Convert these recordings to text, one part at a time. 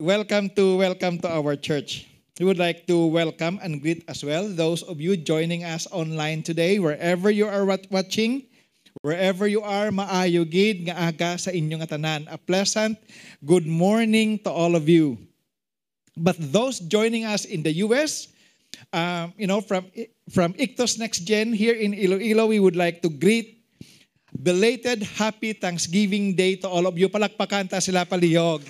Welcome to welcome to our church. We would like to welcome and greet as well those of you joining us online today, wherever you are wat- watching, wherever you are, maayo gid nga aga sa inyong tanan. A pleasant good morning to all of you. But those joining us in the US, um, you know, from from Ictos Next Gen here in Iloilo, we would like to greet belated happy Thanksgiving Day to all of you. Palakpakan ta sila palihog.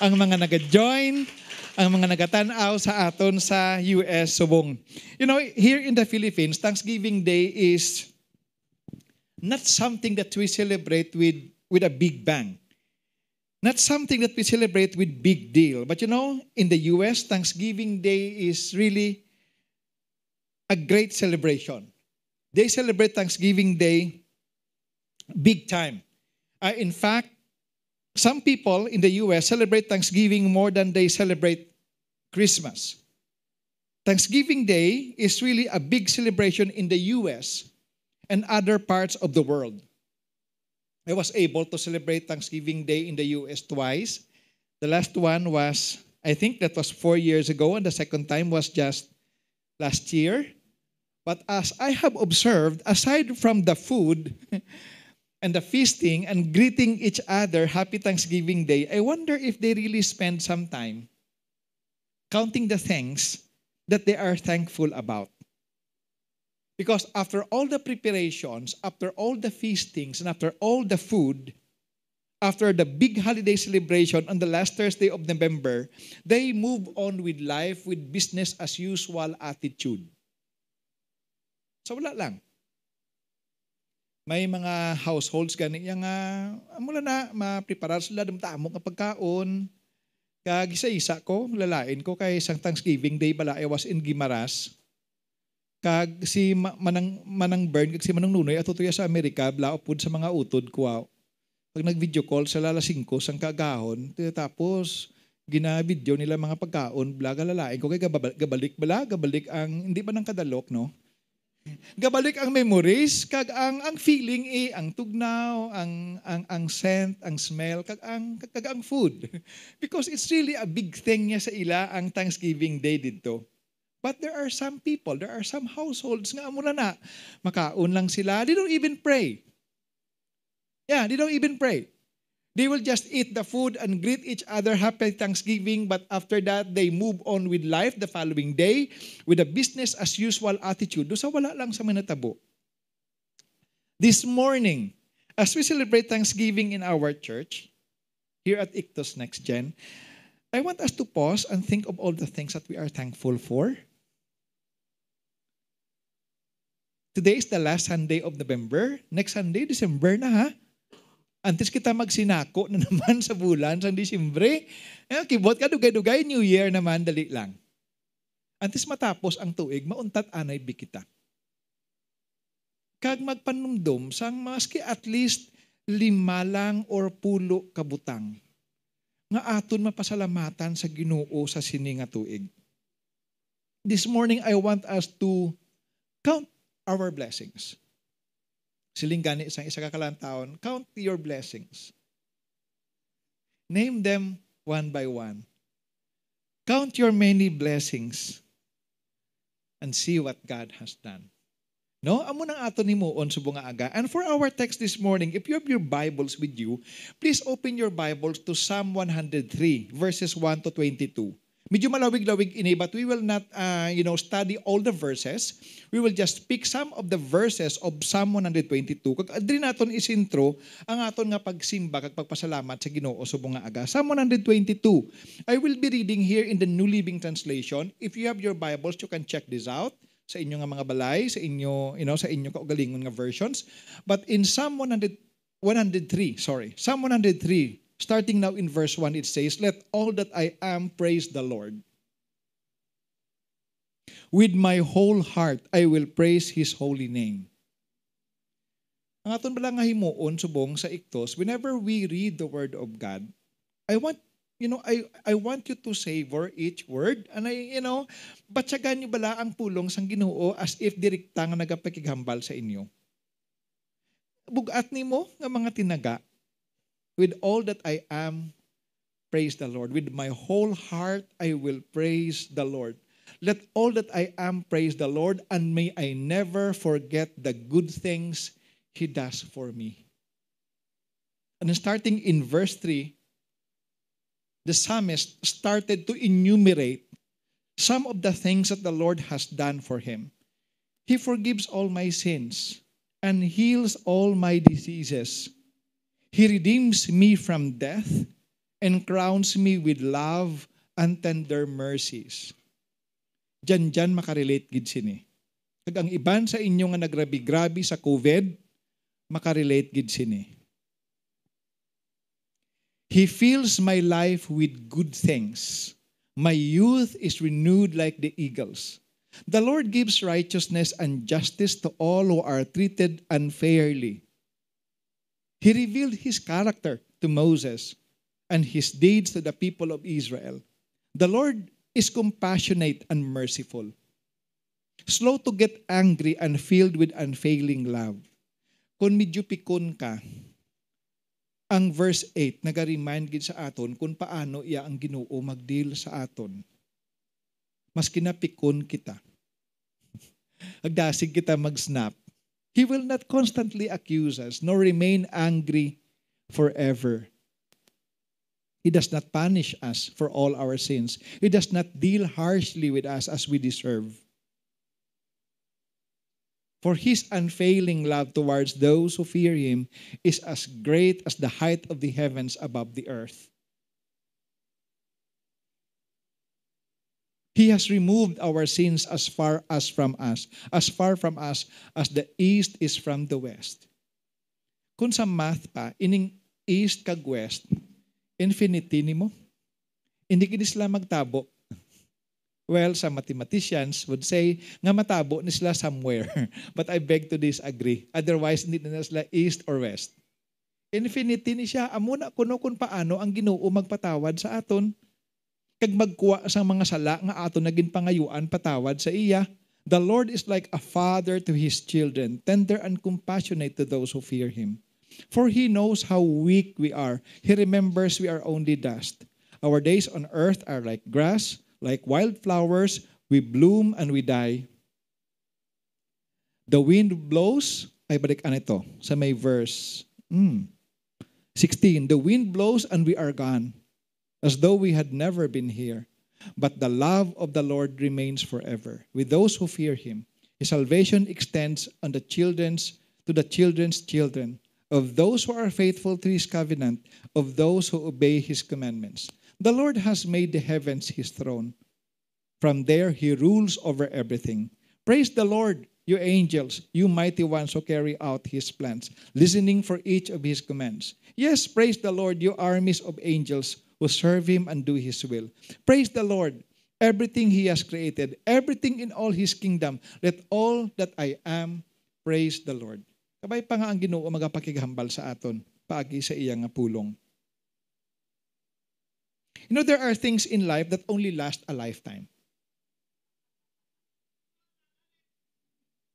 Ang mga nag-join, ang mga nagatanaw sa aton sa US subong. You know, here in the Philippines, Thanksgiving Day is not something that we celebrate with with a big bang. Not something that we celebrate with big deal. But you know, in the US, Thanksgiving Day is really a great celebration. They celebrate Thanksgiving Day big time. Uh, in fact, some people in the US celebrate Thanksgiving more than they celebrate Christmas. Thanksgiving Day is really a big celebration in the US and other parts of the world. I was able to celebrate Thanksgiving Day in the US twice. The last one was, I think that was four years ago, and the second time was just last year. But as I have observed, aside from the food, and the feasting and greeting each other happy Thanksgiving Day, I wonder if they really spend some time counting the things that they are thankful about. Because after all the preparations, after all the feastings, and after all the food, after the big holiday celebration on the last Thursday of November, they move on with life with business as usual attitude. So wala lang may mga households gani yang uh, mula na mapreparar sila damtamo nga pagkaon. Kag isa-isa ko lalain ko kay isang Thanksgiving Day bala I was in Gimaras kag si manang manang Bern kag si manang Nunoy atutuya sa Amerika bla upod sa mga utod ko pag nag-video call sa lala 5 sang kagahon tapos gina-video nila mga pagkaon bla galalain ko kay gabalik bala gabalik ang hindi ba nang kadalok no Gabalik ang memories kag ang ang feeling eh ang tugnaw, ang ang ang scent, ang smell kag ang kag ang food. Because it's really a big thing niya sa ila ang Thanksgiving Day dito. But there are some people, there are some households nga amo na makaon lang sila. They don't even pray. Yeah, they don't even pray. They will just eat the food and greet each other happy Thanksgiving, but after that, they move on with life the following day with a business as usual attitude. Do sa wala lang sa minatabo. This morning, as we celebrate Thanksgiving in our church, here at Ictos Next Gen, I want us to pause and think of all the things that we are thankful for. Today is the last Sunday of November. Next Sunday, December na ha. Antes kita magsinako na naman sa bulan, sa Disyembre. Eh, kibot ka, dugay-dugay, New Year naman, dali lang. Antes matapos ang tuig, mauntat anay bi kita. Kag magpanumdum, sang maski at least lima lang or pulo kabutang. Nga aton mapasalamatan sa ginoo sa sini nga tuig. This morning, I want us to count our blessings. Siling gani isang isa kakalantaon, count your blessings. Name them one by one. Count your many blessings and see what God has done. No, amo nang ato ni on subong aga. And for our text this morning, if you have your Bibles with you, please open your Bibles to Psalm 103 verses 1 to 22. Medyo malawig-lawig ini, but we will not, uh, you know, study all the verses. We will just pick some of the verses of Psalm 122. Kag adri naton isintro ang aton nga pagsimba kag pagpasalamat sa Ginoo subong nga aga. Psalm 122. I will be reading here in the New Living Translation. If you have your Bibles, you can check this out sa inyo nga mga balay, sa inyo, you know, sa inyo kaugalingon nga versions. But in Psalm 100 103, sorry. Psalm 103 Starting now in verse 1, it says, Let all that I am praise the Lord. With my whole heart, I will praise His holy name. Ang aton pala nga himuon subong sa iktos, whenever we read the Word of God, I want you know, I I want you to savor each word. And I, you know, batsagan niyo bala ang pulong sang Ginoo as if direkta nga nagapakighambal sa inyo. Bugat nimo nga mga tinaga with all that I am, praise the Lord. With my whole heart, I will praise the Lord. Let all that I am praise the Lord, and may I never forget the good things He does for me. And starting in verse 3, the psalmist started to enumerate some of the things that the Lord has done for him. He forgives all my sins and heals all my diseases. He redeems me from death and crowns me with love and tender mercies. Diyan, diyan makarelate gid sini. Kag ang iban sa inyo nga nagrabi-grabi sa COVID, makarelate gid sini. He fills my life with good things. My youth is renewed like the eagles. The Lord gives righteousness and justice to all who are treated unfairly. He revealed his character to Moses and his deeds to the people of Israel. The Lord is compassionate and merciful, slow to get angry and filled with unfailing love. Kung medyo pikon ka, ang verse 8 naga-remind gid sa aton kung paano iya ang Ginoo magdeal sa aton. Mas kinapikon kita. Agdasig kita mag-snap. He will not constantly accuse us nor remain angry forever. He does not punish us for all our sins. He does not deal harshly with us as we deserve. For his unfailing love towards those who fear him is as great as the height of the heavens above the earth. He has removed our sins as far as from us, as far from us as the east is from the west. Kung sa math pa, ining east kag west, infinity mo, hindi kini sila magtabo. Well, some mathematicians would say nga matabo ni sila somewhere. But I beg to disagree. Otherwise, hindi na sila east or west. Infinity ni siya. Amo na kuno kung paano ang Ginoo magpatawad sa aton. Kag magkuha sa mga sala nga aton naging pangayuan patawad sa iya. The Lord is like a father to his children, tender and compassionate to those who fear him. For he knows how weak we are. He remembers we are only dust. Our days on earth are like grass, like wildflowers, we bloom and we die. The wind blows, ay balik ito, sa may verse mm, 16. The wind blows and we are gone, as though we had never been here. But the love of the Lord remains forever with those who fear him. His salvation extends on the children's to the children's children, of those who are faithful to his covenant, of those who obey his commandments. The Lord has made the heavens his throne. From there he rules over everything. Praise the Lord, you angels, you mighty ones who carry out his plans, listening for each of his commands. Yes, praise the Lord, you armies of angels who serve him and do his will. Praise the Lord, everything he has created, everything in all his kingdom. Let all that I am praise the Lord. Kabay pa nga ang Ginoo magapakigahambal sa aton paagi sa iyang pulong. You know, there are things in life that only last a lifetime.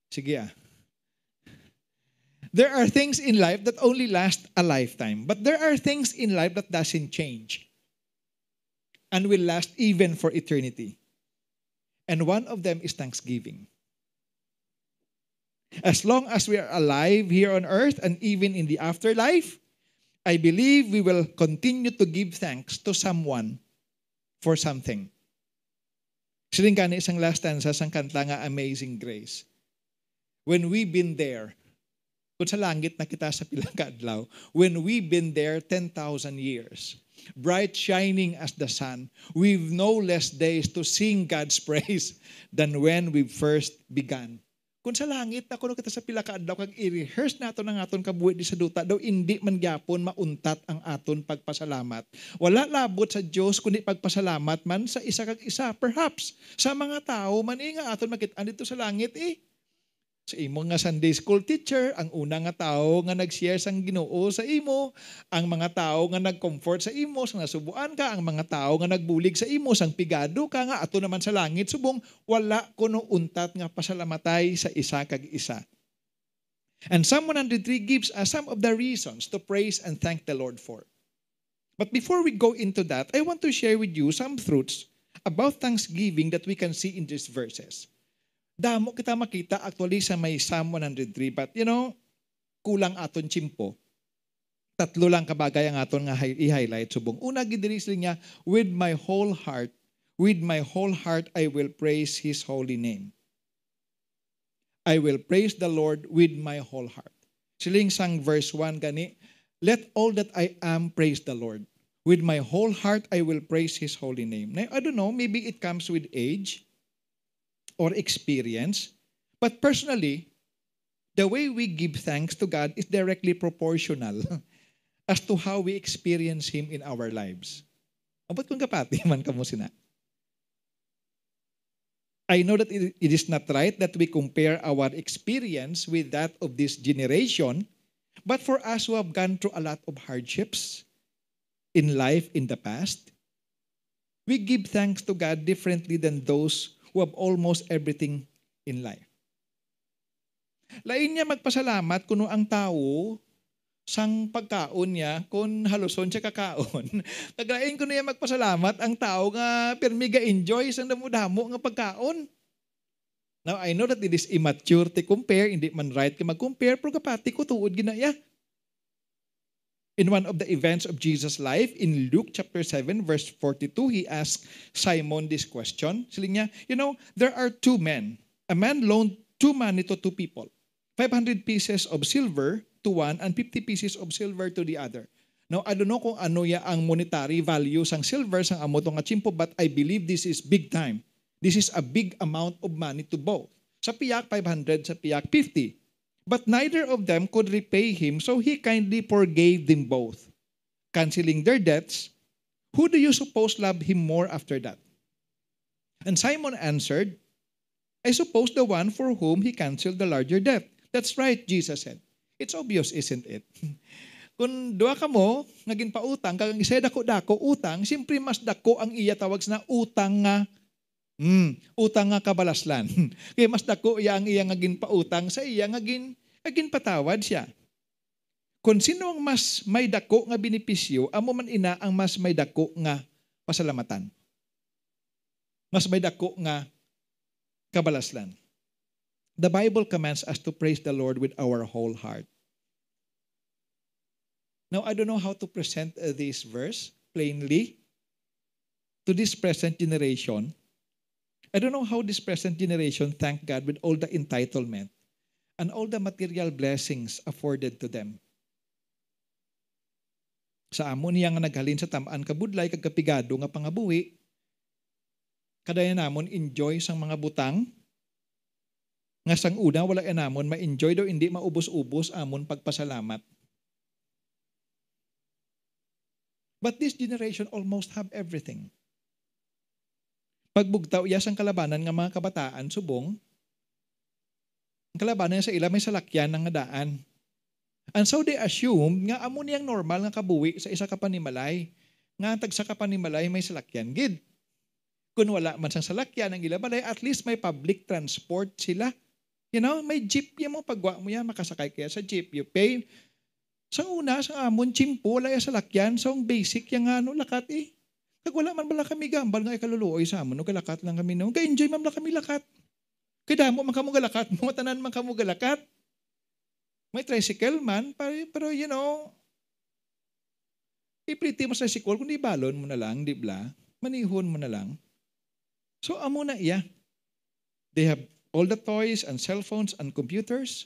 Sige ah. There are things in life that only last a lifetime. But there are things in life that doesn't change and will last even for eternity. And one of them is Thanksgiving. As long as we are alive here on earth and even in the afterlife, I believe we will continue to give thanks to someone for something. Siling gani isang last stanza sang kanta nga Amazing Grace. When we been there, kung sa langit na kita sa pilang kadlaw, when we been there 10,000 years, bright shining as the sun, we've no less days to sing God's praise than when we first began. Kung sa langit na kuno kita sa pila ka adlaw kag i-rehearse nato ng aton kabuhi di sa duta daw indi man gyapon mauntat ang aton pagpasalamat. Wala labot sa Dios kundi pagpasalamat man sa isa kag isa. Perhaps sa mga tao man inga aton makit-an dito sa langit eh sa imo nga Sunday school teacher, ang una nga tao nga nag-share sang Ginoo sa imo, ang mga tao nga nag-comfort sa imo, sang nasubuan ka, ang mga tao nga nagbulig sa imo, sang pigado ka nga ato naman sa langit subong wala kuno untat nga pasalamatay sa isa kag isa. And Psalm 103 gives us some of the reasons to praise and thank the Lord for. But before we go into that, I want to share with you some truths about thanksgiving that we can see in these verses. Damo kita makita actually sa may Psalm 103, but you know, kulang aton chimpo. Tatlo lang kabagay ang aton nga i-highlight subong. Una gidiri niya, with my whole heart, with my whole heart I will praise His holy name. I will praise the Lord with my whole heart. Siling sang verse 1 gani, let all that I am praise the Lord. With my whole heart I will praise His holy name. Now, I don't know, maybe it comes with age or experience. But personally, the way we give thanks to God is directly proportional as to how we experience Him in our lives. Abot kung kapati man kamo sina. I know that it is not right that we compare our experience with that of this generation, but for us who have gone through a lot of hardships in life in the past, we give thanks to God differently than those who have almost everything in life. Lain niya magpasalamat kuno ang tao sang pagkaon niya kung haluson siya kakaon. Naglain ko niya magpasalamat ang tao nga permiga enjoy sang damo-damo nga pagkaon. Now, I know that it is immature to compare, hindi man right ka mag-compare, pero kapati ko tuod ginaya. In one of the events of Jesus' life, in Luke chapter 7, verse 42, he asked Simon this question. Siling niya, you know, there are two men. A man loaned two money to two people. 500 pieces of silver to one and 50 pieces of silver to the other. Now, I don't know kung ano ya ang monetary value sang silver sang amo nga chimpo, but I believe this is big time. This is a big amount of money to both. Sa piyak, 500, sa piyak, 50. But neither of them could repay him, so he kindly forgave them both, canceling their debts. Who do you suppose loved him more after that? And Simon answered, I suppose the one for whom he canceled the larger debt. That's right, Jesus said. It's obvious, isn't it? Kung duha ka mo, naging pautang, kag isa dako-dako utang, simpre mas dako ang iya tawag na utang nga mm, utang nga kabalaslan. Kaya mas dako iya ang iya ngagin pautang sa iya ngagin ngagin patawad siya. Kung sino ang mas may dako nga benepisyo, amo man ina ang mas may dako nga pasalamatan. Mas may dako nga kabalaslan. The Bible commands us to praise the Lord with our whole heart. Now, I don't know how to present uh, this verse plainly to this present generation. I don't know how this present generation thank God with all the entitlement and all the material blessings afforded to them. Sa amo niya nga naghalin sa tamaan kabudlay kag kapigado nga pangabuhi, kadaya namon enjoy sang mga butang nga sang una wala enamon ma-enjoy daw hindi maubos-ubos amon pagpasalamat. But this generation almost have everything. Pagbugtaw iya sang kalabanan nga mga kabataan subong, ang kalabanan sa ila may salakyan ng daan. And so they assume nga amo niyang normal nga kabuwi sa isa ka panimalay. Nga tag sa kapanimalay may salakyan gid. Kung wala man sang salakyan ang ila balay, at least may public transport sila You know, may jeep yan mo, pagwa mo yan, makasakay kaya sa jeep. You pay. Sa una, sa amon, chimpo, wala sa lakyan. So, ang basic yung ano, lakat eh. Kag wala man bala kami gambal nga ikaluluoy sa amon, no, kalakat lang kami no. Ka-enjoy man kami lakat. Kaya mo man kamo galakat, mo tanan man kamo galakat. May tricycle man, pero, pero you know, ipriti mo sa tricycle, kundi balon mo na lang, di ba? Manihon mo na lang. So, amo na iya. They have all the toys and cell phones and computers.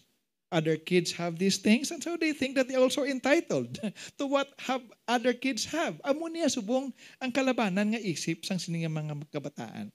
Other kids have these things, and so they think that they're also entitled to what have other kids have. Amo niya subong ang kalabanan nga isip sang sininga mga kabataan.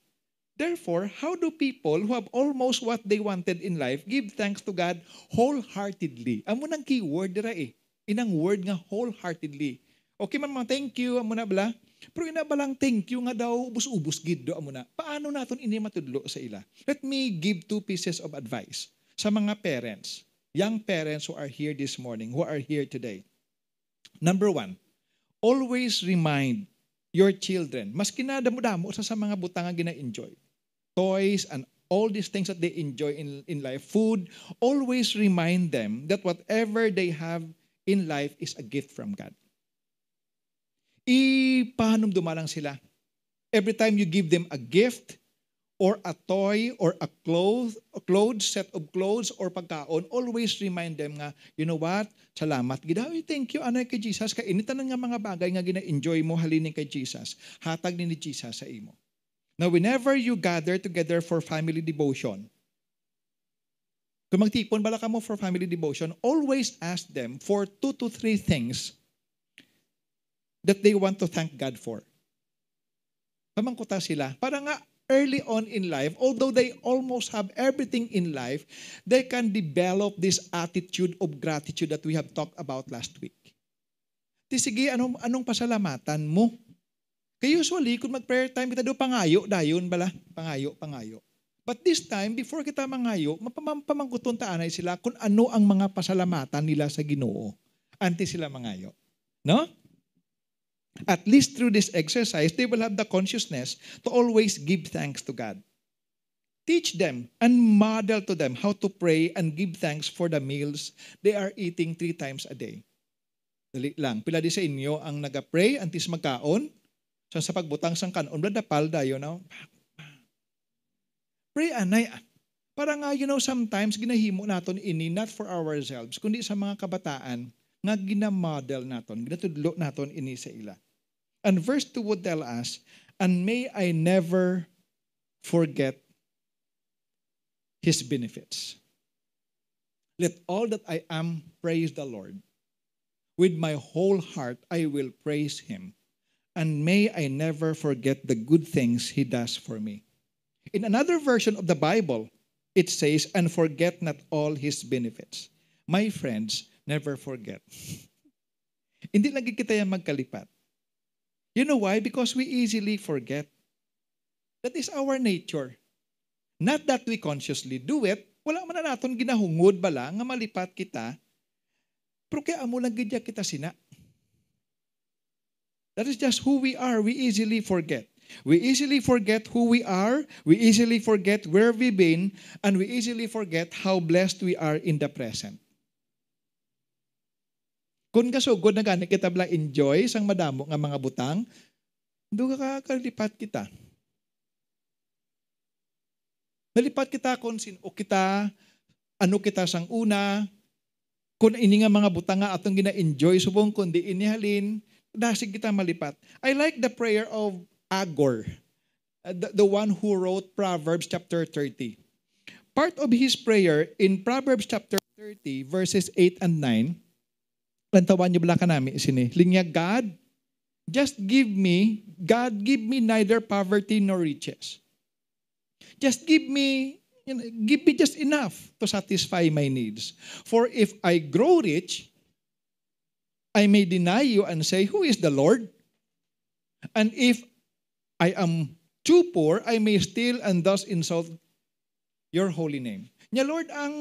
Therefore, how do people who have almost what they wanted in life give thanks to God wholeheartedly? Amo nang keyword dira eh. Inang word nga wholeheartedly. Okay man mga thank you, amo na bala. Pero ina balang thank you nga daw ubus-ubus gid do amo na. Paano naton ini matudlo sa ila? Let me give two pieces of advice sa mga parents, young parents who are here this morning, who are here today. Number one, always remind your children, mas kinadamo-damo sa sa mga butang nga gina-enjoy. Toys and all these things that they enjoy in, in life, food, always remind them that whatever they have in life is a gift from God. ipahanumduma lang sila. Every time you give them a gift, or a toy or a clothes, a clothes, set of clothes or pagkaon, always remind them nga, you know what? Salamat. Gidawi, thank you, ano kay Jesus. Kay initan nga mga bagay nga gina-enjoy mo halinin kay Jesus. Hatag ni ni Jesus sa imo. Now, whenever you gather together for family devotion, kung magtipon bala ka mo for family devotion, always ask them for two to three things that they want to thank God for. Kamangkuta sila. Para nga early on in life, although they almost have everything in life, they can develop this attitude of gratitude that we have talked about last week. Di sige, anong, anong pasalamatan mo? Kaya usually, kung mag-prayer time kita do, pangayo, dayon bala, pangayo, pangayo. But this time, before kita mangayo, mapamangkuton taanay sila kung ano ang mga pasalamatan nila sa ginoo. Anti sila mangayo. No? At least through this exercise, they will have the consciousness to always give thanks to God. Teach them and model to them how to pray and give thanks for the meals they are eating three times a day. Dali lang. Pila di sa inyo ang nagapray antis magkaon so sa pagbutang sang kanon bladapal dayo na. Pray anay. Para nga, you know, sometimes ginahimo naton ini not for ourselves, kundi sa mga kabataan nga ginamodel naton, ginatudlo naton ini sa ila. And verse 2 would tell us, and may I never forget his benefits. Let all that I am praise the Lord. With my whole heart, I will praise him. And may I never forget the good things he does for me. In another version of the Bible, it says, and forget not all his benefits. My friends, never forget. Hindi lagi kita yan magkalipat. You know why? Because we easily forget. That is our nature. Not that we consciously do it. Wala man na naton ginahungod bala nga malipat kita. Pero kaya amo lang gidya kita sina. That is just who we are. We easily forget. We easily forget who we are. We easily forget where we've been. And we easily forget how blessed we are in the present. Kung kasugod na gani kita bla enjoy sang madamo nga mga butang, do ka kalipat kita. Nalipat kita kung sin o kita, ano kita sang una, kung ini nga mga butang nga atong gina-enjoy subong kundi inihalin, dasig kita malipat. I like the prayer of Agor, the, the one who wrote Proverbs chapter 30. Part of his prayer in Proverbs chapter 30 verses 8 and 9, Lantawan niyo bala ka namin sini. Linya, God, just give me, God give me neither poverty nor riches. Just give me, you know, give me just enough to satisfy my needs. For if I grow rich, I may deny you and say, Who is the Lord? And if I am too poor, I may steal and thus insult your holy name. Nya Lord, ang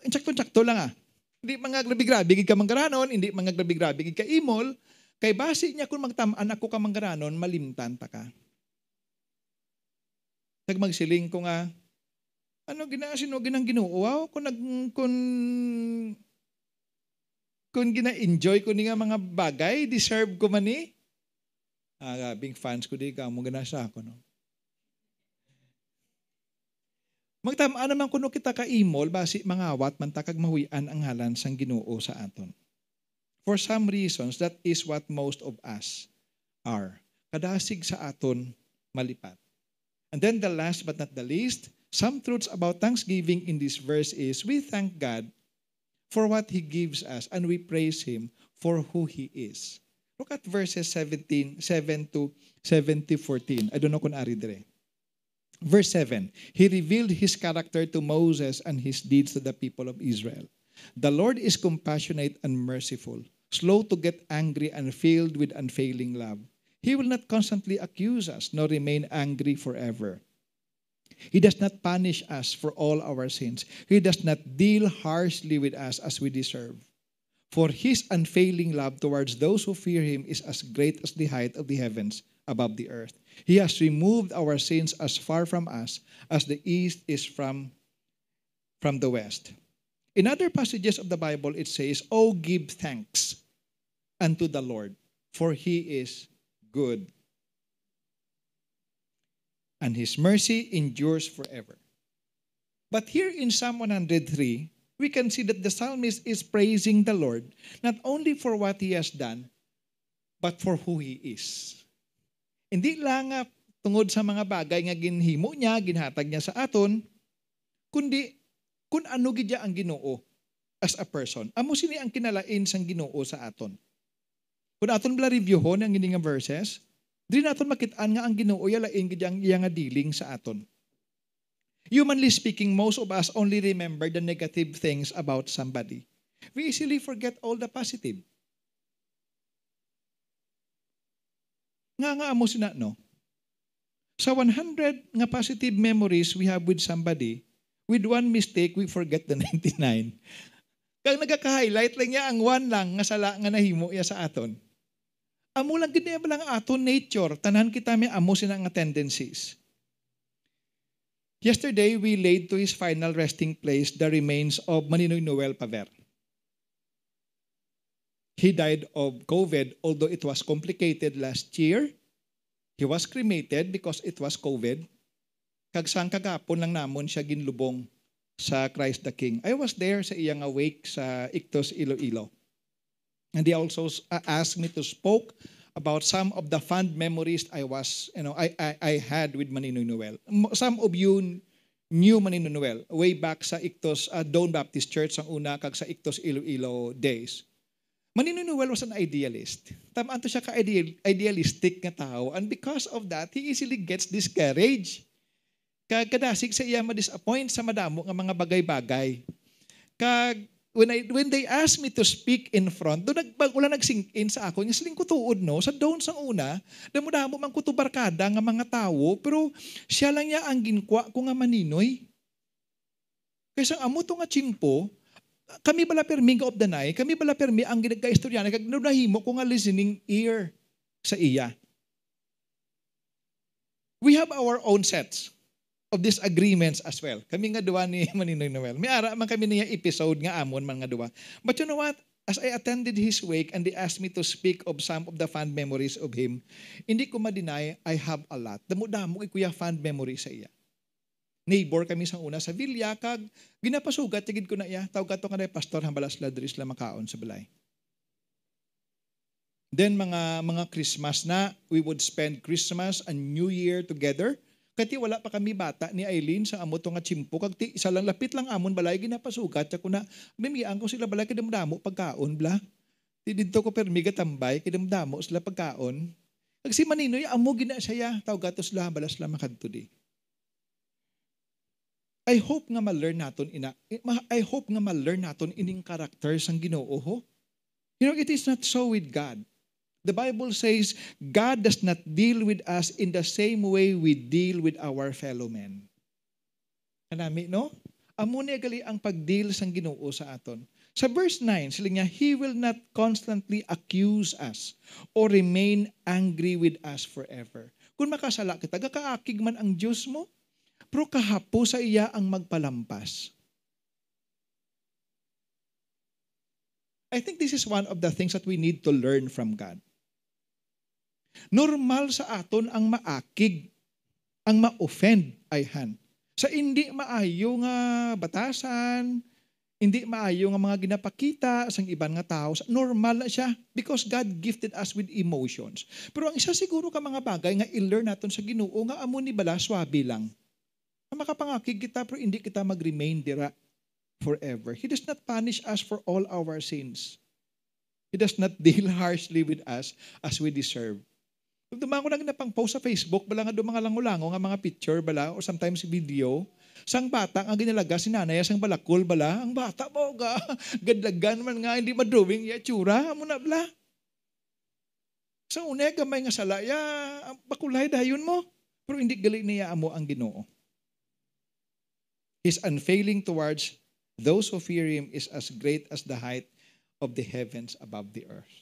insakto-insakto lang ah. Hindi mga grabe-grabe ka manggaranon, hindi mga grabe-grabe ka imol, kay basi niya kung magtamaan ako ka manggaranon, malimtan ta ka. Nag magsiling ko nga, ano gina sino ginang Ginoo? Wow, kung nag kung kung gina-enjoy ko ni nga mga bagay, deserve ko man ni. Ah, big fans ko di ka mo gina sa ako no. Magtamaan naman kuno kita ka imol basi mangawat man takag mahuyan ang halan sang Ginoo sa aton. For some reasons, that is what most of us are. Kadasig sa aton malipat. And then the last but not the least, some truths about thanksgiving in this verse is we thank God for what He gives us and we praise Him for who He is. Look at verses 17, 7 to 70, 14. I don't know kung ari dire. Verse 7 He revealed his character to Moses and his deeds to the people of Israel. The Lord is compassionate and merciful, slow to get angry and filled with unfailing love. He will not constantly accuse us, nor remain angry forever. He does not punish us for all our sins. He does not deal harshly with us as we deserve. For his unfailing love towards those who fear him is as great as the height of the heavens above the earth. He has removed our sins as far from us as the east is from, from the west. In other passages of the Bible, it says, Oh, give thanks unto the Lord, for he is good. And his mercy endures forever. But here in Psalm 103, we can see that the psalmist is praising the Lord not only for what he has done, but for who he is. Hindi lang nga tungod sa mga bagay nga ginhimo niya, ginhatag niya sa aton, kundi kung ano gidya ang Ginoo as a person. Amo sini ang kinalain sang Ginoo sa aton. Kung aton bala reviewhon ang gini nga verses, di naton makitaan nga ang Ginoo ya lain gid ang iya nga dealing sa aton. Humanly speaking, most of us only remember the negative things about somebody. We easily forget all the positive. Nga nga amo sina no. Sa 100 nga positive memories we have with somebody, with one mistake we forget the 99. Kag nagaka-highlight lang niya ang one lang nga sala nga nahimo ya sa aton. Amo lang gid lang aton nature, tanan kita may amo sina nga tendencies. Yesterday, we laid to his final resting place the remains of Maninoy Noel Paver. He died of COVID, although it was complicated last year. He was cremated because it was COVID. Kagsang kagapon lang namon siya ginlubong sa Christ the King. I was there sa iyang awake sa Ictos, Iloilo. And they also asked me to spoke about some of the fond memories I was, you know, I, I, I had with Maninoy Noel. Some of you knew Maninoy Noel way back sa Ictos uh, Dawn Baptist Church ang una kag sa Ictos Iloilo days. Maninoy Noel was an idealist. Tamaan to siya ka-idealistic nga tao and because of that, he easily gets discouraged. Kag kadasig sa iya ma-disappoint sa madamo nga mga bagay-bagay. Kag when I when they asked me to speak in front, do nag wala nagsink in sa ako, nga siling ko tuod no, sa doon sang una, damo-damo man kuto barkada nga mga tawo, pero siya lang niya ang ginkwa ko nga maninoy. Kaysa amo to nga chimpo, kami bala permi the night, kami bala permi ang ginagka-istorya, kag nahimo ko nga listening ear sa iya. We have our own sets of these agreements as well. Kami nga duwa ni Maninoy Noel. May ara man kami niya episode nga amon man nga duwa. But you know what? As I attended his wake and they asked me to speak of some of the fond memories of him, hindi ko ma-deny I have a lot. Damo-damo kay kuya fond memories sa iya. Neighbor kami sa una sa Villa, kag ginapasugat, tigid ko na iya, tawag ka to nga pastor hambalas ladris la makaon sa balay. Then mga mga Christmas na, we would spend Christmas and New Year together. Kati wala pa kami bata ni Eileen sa amo nga chimpo kag ti isa lang lapit lang amon balay ginapasukat sa kuna mimian ko sila balay kidamdamo pagkaon bla. Ti didto ko permiga tambay kidamdamo sila pagkaon. Kag si Maninoy amo gina siya taw gatos la balas la makadto di. I hope nga ma-learn naton ina I hope nga ma-learn naton ining character sang Ginoo ho. You know it is not so with God. The Bible says God does not deal with us in the same way we deal with our fellow men. Kanami, no? Amo gali ang pagdeal sang Ginoo sa aton. Sa verse 9, sila niya, He will not constantly accuse us or remain angry with us forever. Kung makasala kita, gakaakig man ang Diyos mo, pero kahapo sa iya ang magpalampas. I think this is one of the things that we need to learn from God. Normal sa aton ang maakig, ang ma-offend ay han. Sa hindi maayo nga batasan, hindi maayo nga mga ginapakita sa ibang nga tao, normal na siya because God gifted us with emotions. Pero ang isa siguro ka mga bagay nga i-learn naton sa Ginoo nga amo ni bala swabe lang. Makapangakig kita pero hindi kita mag-remain dira forever. He does not punish us for all our sins. He does not deal harshly with us as we deserve. Dumango na pang post sa Facebook, bala nga do mga langulango nga mga picture bala or sometimes video. Sang bata ang ginalaga si nanay sang balakol bala, ang bata mo ga gadlagan man nga hindi madrawing ya tsura mo na bala. Sa una gamay nga sala ya bakulay dayon mo. Pero hindi gali niya amo ang Ginoo. His unfailing towards those who fear him is as great as the height of the heavens above the earth.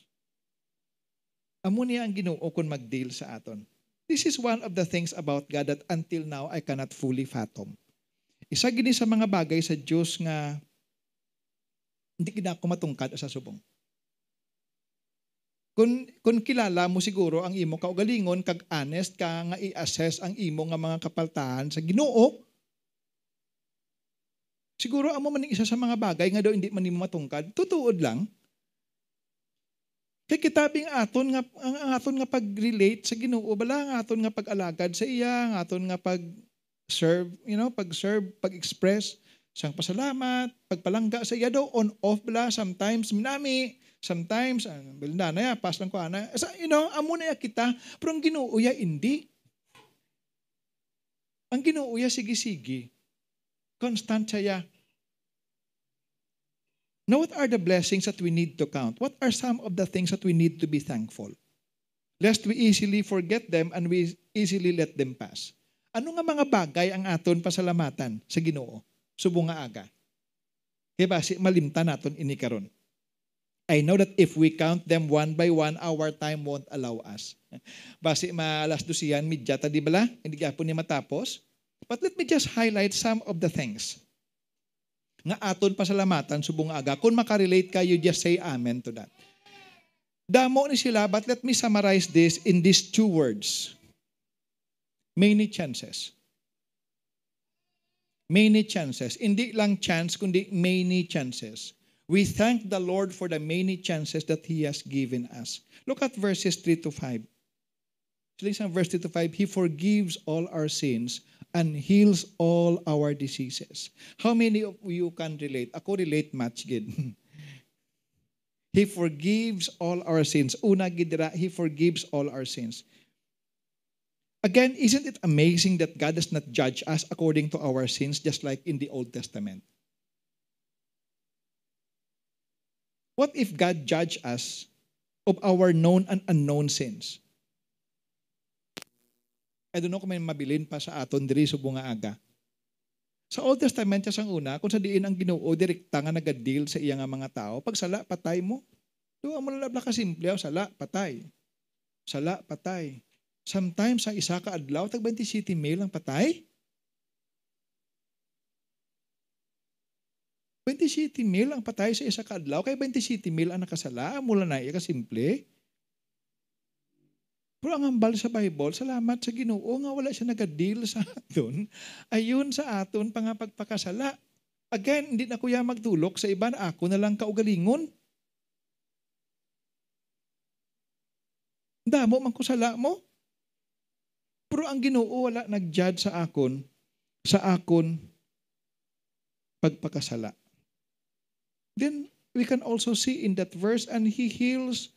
Amo niya ang Ginoo kun mag-deal sa aton. This is one of the things about God that until now I cannot fully fathom. Isa gini sa mga bagay sa Dios nga hindi gina ko matungkad sa subong. Kung, kung kilala mo siguro ang imo kaugalingon, kag honest ka nga i-assess ang imo nga mga kapaltahan sa ginoo, siguro amo man isa sa mga bagay nga daw hindi man nimo matungkad, tutuod lang. Kay kitabing aton nga ang aton nga pag-relate sa Ginoo bala ang aton nga pag-alagad sa iya, ang aton nga pag serve, you know, pag-serve, pag-express sang pasalamat, pagpalangga sa iya daw on off bala sometimes minami, sometimes bilda na ya pas lang ko ana. Sa you know, amo na ya kita, pero ang Ginoo ya hindi. Ang Ginoo ya sige-sige. Constant siya Now, what are the blessings that we need to count? What are some of the things that we need to be thankful? Lest we easily forget them and we easily let them pass. Ano nga mga bagay ang aton pasalamatan sa Ginoo? Subong nga aga. Kaya basi malimta naton ini karon. I know that if we count them one by one, our time won't allow us. Basi maalas dusiyan, midya ta di bala? Hindi gapon ni matapos. But let me just highlight some of the things nga aton pasalamatan subong aga. Kung makarelate ka, you just say amen to that. Damo ni sila, but let me summarize this in these two words. Many chances. Many chances. Hindi lang chance, kundi many chances. We thank the Lord for the many chances that He has given us. Look at verses 3 to 5. Listen, verse 3 to 5. He forgives all our sins and heals all our diseases. How many of you can relate? Ako relate much good. he forgives all our sins. Una gidra, he forgives all our sins. Again, isn't it amazing that God does not judge us according to our sins, just like in the Old Testament? What if God judged us of our known and unknown sins? I don't know kung may mabilin pa sa aton diri sa bunga aga. Sa Old Testament sa una, kung sa diin ang Ginoo direkta nga nagadil sa iya nga mga tao, pag sala patay mo. Do mo labla ka simple, oh, sala patay. Sala patay. Sometimes ang isa ka adlaw tag 20 city mail ang patay. 20 city mail ang patay sa isa ka adlaw kay 20 city mail ang nakasala mula na iya ka simple. Pero ang hambal sa Bible, salamat sa Ginoo nga wala siya nagadeal sa aton. Ayun sa aton pang pagpakasala. Again, hindi na kuya magtulok sa iba na ako na lang kaugalingon. Damo man ko sala mo. Pero ang Ginoo wala nag-judge sa akon sa akon pagpakasala. Then we can also see in that verse and he heals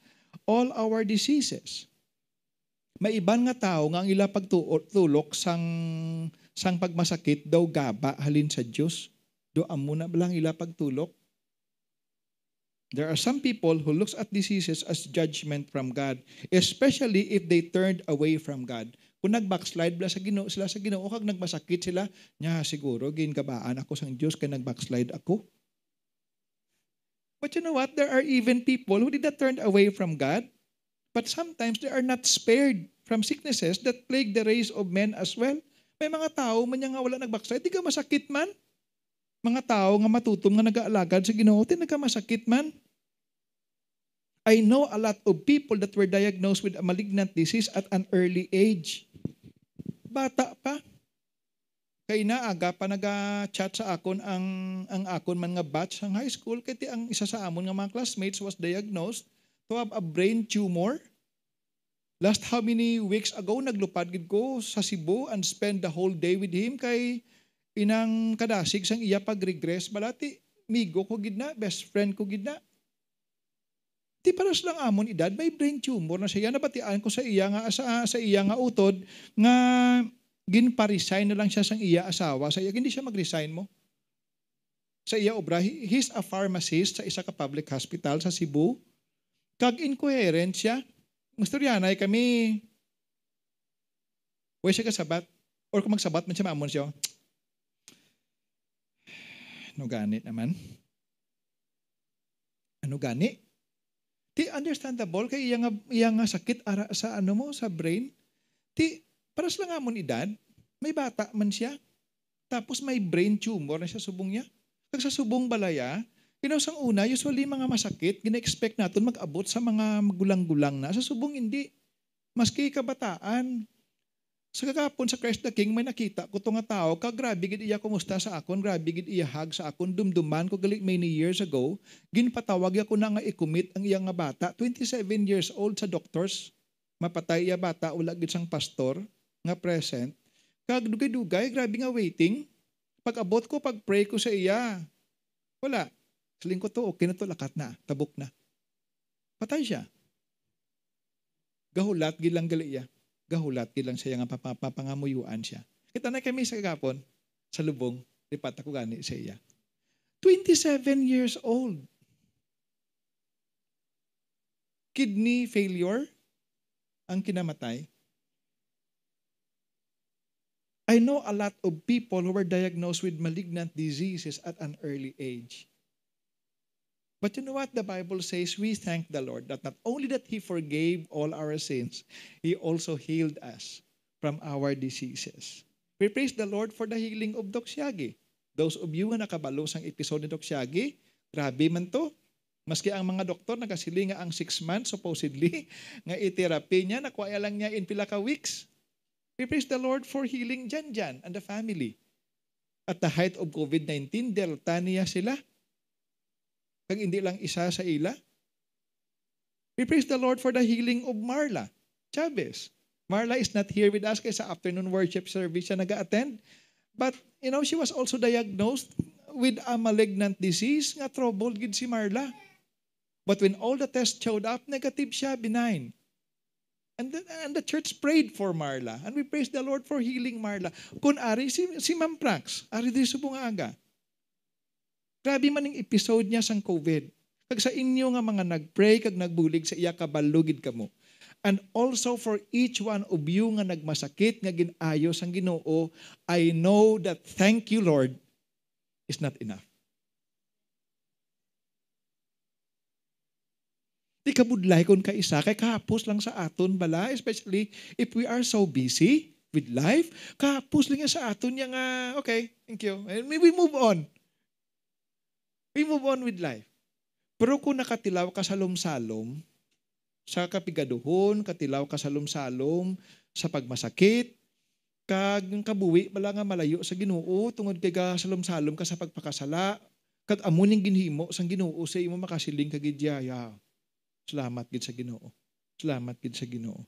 all our diseases. May iban nga tao nga ang ila pagtulok sang sang pagmasakit daw gaba halin sa Dios. Do amo na lang ila pagtulok. There are some people who looks at diseases as judgment from God, especially if they turned away from God. Kung nag-backslide sila sa Ginoo, sila sa Ginoo kag nagmasakit sila, nya siguro ginkabaan ako sang Dios kay nag-backslide ako. But you know what? There are even people who did not turn away from God But sometimes they are not spared from sicknesses that plague the race of men as well. May mga tao man nga wala nagbaksay, di ka masakit man. Mga tao nga matutom nga nag-aalagad sa Ginoo, di ka masakit man. I know a lot of people that were diagnosed with a malignant disease at an early age. Bata pa. Kay na aga pa naga-chat sa akon ang ang akon man nga batch sa high school kay ang isa sa amon nga mga classmates was diagnosed to have a brain tumor. Last how many weeks ago, naglupad gid ko sa Cebu and spend the whole day with him kay inang kadasig sang iya pag-regress balati migo ko gid na, best friend ko gid na. Di paras lang amon edad, may brain tumor na siya. Nabatian ko sa iya nga sa, sa iya nga utod nga ginpa-resign na lang siya sang iya asawa. Sa iya, hindi siya mag-resign mo. Sa iya obra, he's a pharmacist sa isa ka public hospital sa Cebu. Kag incoherent siya. Masturyanay kami, Way siya kasabat. Or kung magsabat man siya, maamon siya. Ano ganit naman? Ano gani? Ti understandable kay iya nga, iya nga sakit ara sa ano mo sa brain. Ti paras lang amon edad, may bata man siya. Tapos may brain tumor na siya subong niya. Kag sa subong balaya, Pinasang una, usually mga masakit, gina-expect natin mag-abot sa mga magulang-gulang na. Sa subong hindi. Maski kabataan. Sa kagapon sa Christ the King, may nakita ko nga tao, ka grabe gid iya kumusta sa akon, grabe gid iya hag sa akon, dumduman ko galit many years ago, ginpatawag ako na nga i-commit ang iya nga bata, 27 years old sa doctors, mapatay iya bata, wala gid sang pastor, nga present, kag dugay-dugay, grabe nga waiting, pag abot ko, pag pray ko sa iya, wala, Saling ko to, okay na to, lakat na, tabok na. Patay siya. Gahulat, gilang gali iya. Gahulat, gilang siya nga papangamuyuan siya. Kita na kami sa kagapon, sa lubong, lipat ako gani sa iya. 27 years old. Kidney failure ang kinamatay. I know a lot of people who were diagnosed with malignant diseases at an early age. But you know what the Bible says? We thank the Lord that not only that He forgave all our sins, He also healed us from our diseases. We praise the Lord for the healing of Doc Siagi. Those of you nga nakabalo sang episode ni Doc Siagi, grabe man to. Maski ang mga doktor nakasili nga ang six months supposedly nga i-therapy niya, nakuha lang niya in pila ka weeks. We praise the Lord for healing Jan Jan and the family. At the height of COVID-19, delta niya sila kag hindi lang isa sa ila. We praise the Lord for the healing of Marla Chavez. Marla is not here with us kaya sa afternoon worship service siya nag-attend. But, you know, she was also diagnosed with a malignant disease nga troubled gid si Marla. But when all the tests showed up, negative siya, benign. And the, and the church prayed for Marla. And we praise the Lord for healing Marla. Kung ari si, si Ma'am Prax, ari di subong aga. Grabe man yung episode niya sang COVID. Kag sa inyo nga mga nagpray kag nagbulig sa iya kabalugid kamo. And also for each one of you nga nagmasakit nga ginayo sang Ginoo, I know that thank you Lord is not enough. Di kabudlay kon ka isa kay kahapos lang sa aton bala, especially if we are so busy with life, kahapos lang sa aton yang nga, okay, thank you. And we move on. We move on with life. Pero kung nakatilaw ka sa salom sa kapigaduhon, katilaw ka sa salom sa pagmasakit, kag kabuwi bala nga malayo sa Ginoo tungod kay ka salom-salom ka sa pagpakasala kag amuning ginhimo sang Ginoo sa imo makasiling kag gidyaya salamat gid sa Ginoo. Salamat gid sa Ginoo.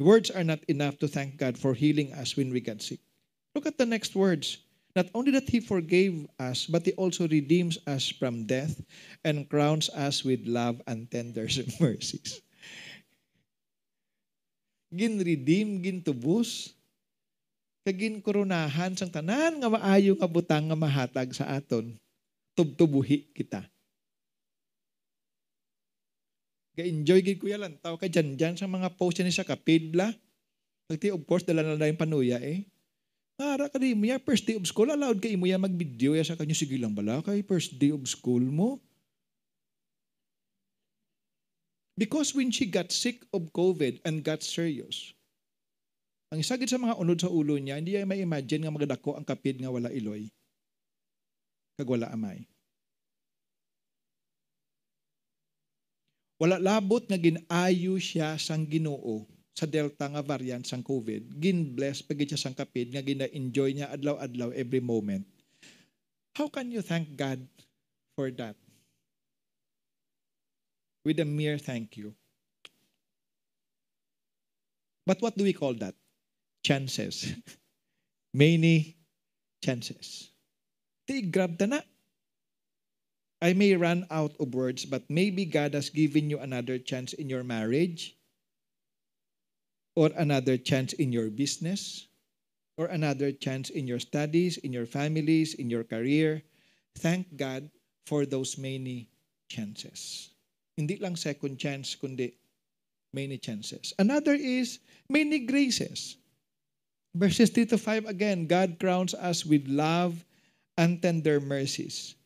Words are not enough to thank God for healing us when we get sick. Look at the next words Not only that He forgave us, but He also redeems us from death and crowns us with love and tender mercies. Gin-redeem, gin-tubos, kagin koronahan sang tanan nga maayo nga butang nga mahatag sa aton. Tubtubuhi kita. Ga-enjoy gid kuya lang. Tao ka dyan dyan sa mga post ni sa kapidla. Pagti of course, dala na yung panuya eh. Para ka mo ya, first day of school, allowed kay mo ya mag-video ya sa kanyo, sige lang bala kay first day of school mo. Because when she got sick of COVID and got serious, ang isagid sa mga unod sa ulo niya, hindi niya ma-imagine nga magadako ang kapid nga wala iloy. Kag wala amay. Wala labot nga ginayo siya sang Ginoo sa Delta nga variant sang COVID, gin-bless pag siya sang kapid, nga gina-enjoy niya adlaw-adlaw every moment. How can you thank God for that? With a mere thank you. But what do we call that? Chances. Many chances. Di grab na. I may run out of words, but maybe God has given you another chance in your marriage, or another chance in your business, or another chance in your studies, in your families, in your career. Thank God for those many chances. Hindi lang second chance, kundi many chances. Another is many graces. Verses 3 to 5 again, God crowns us with love and tender mercies.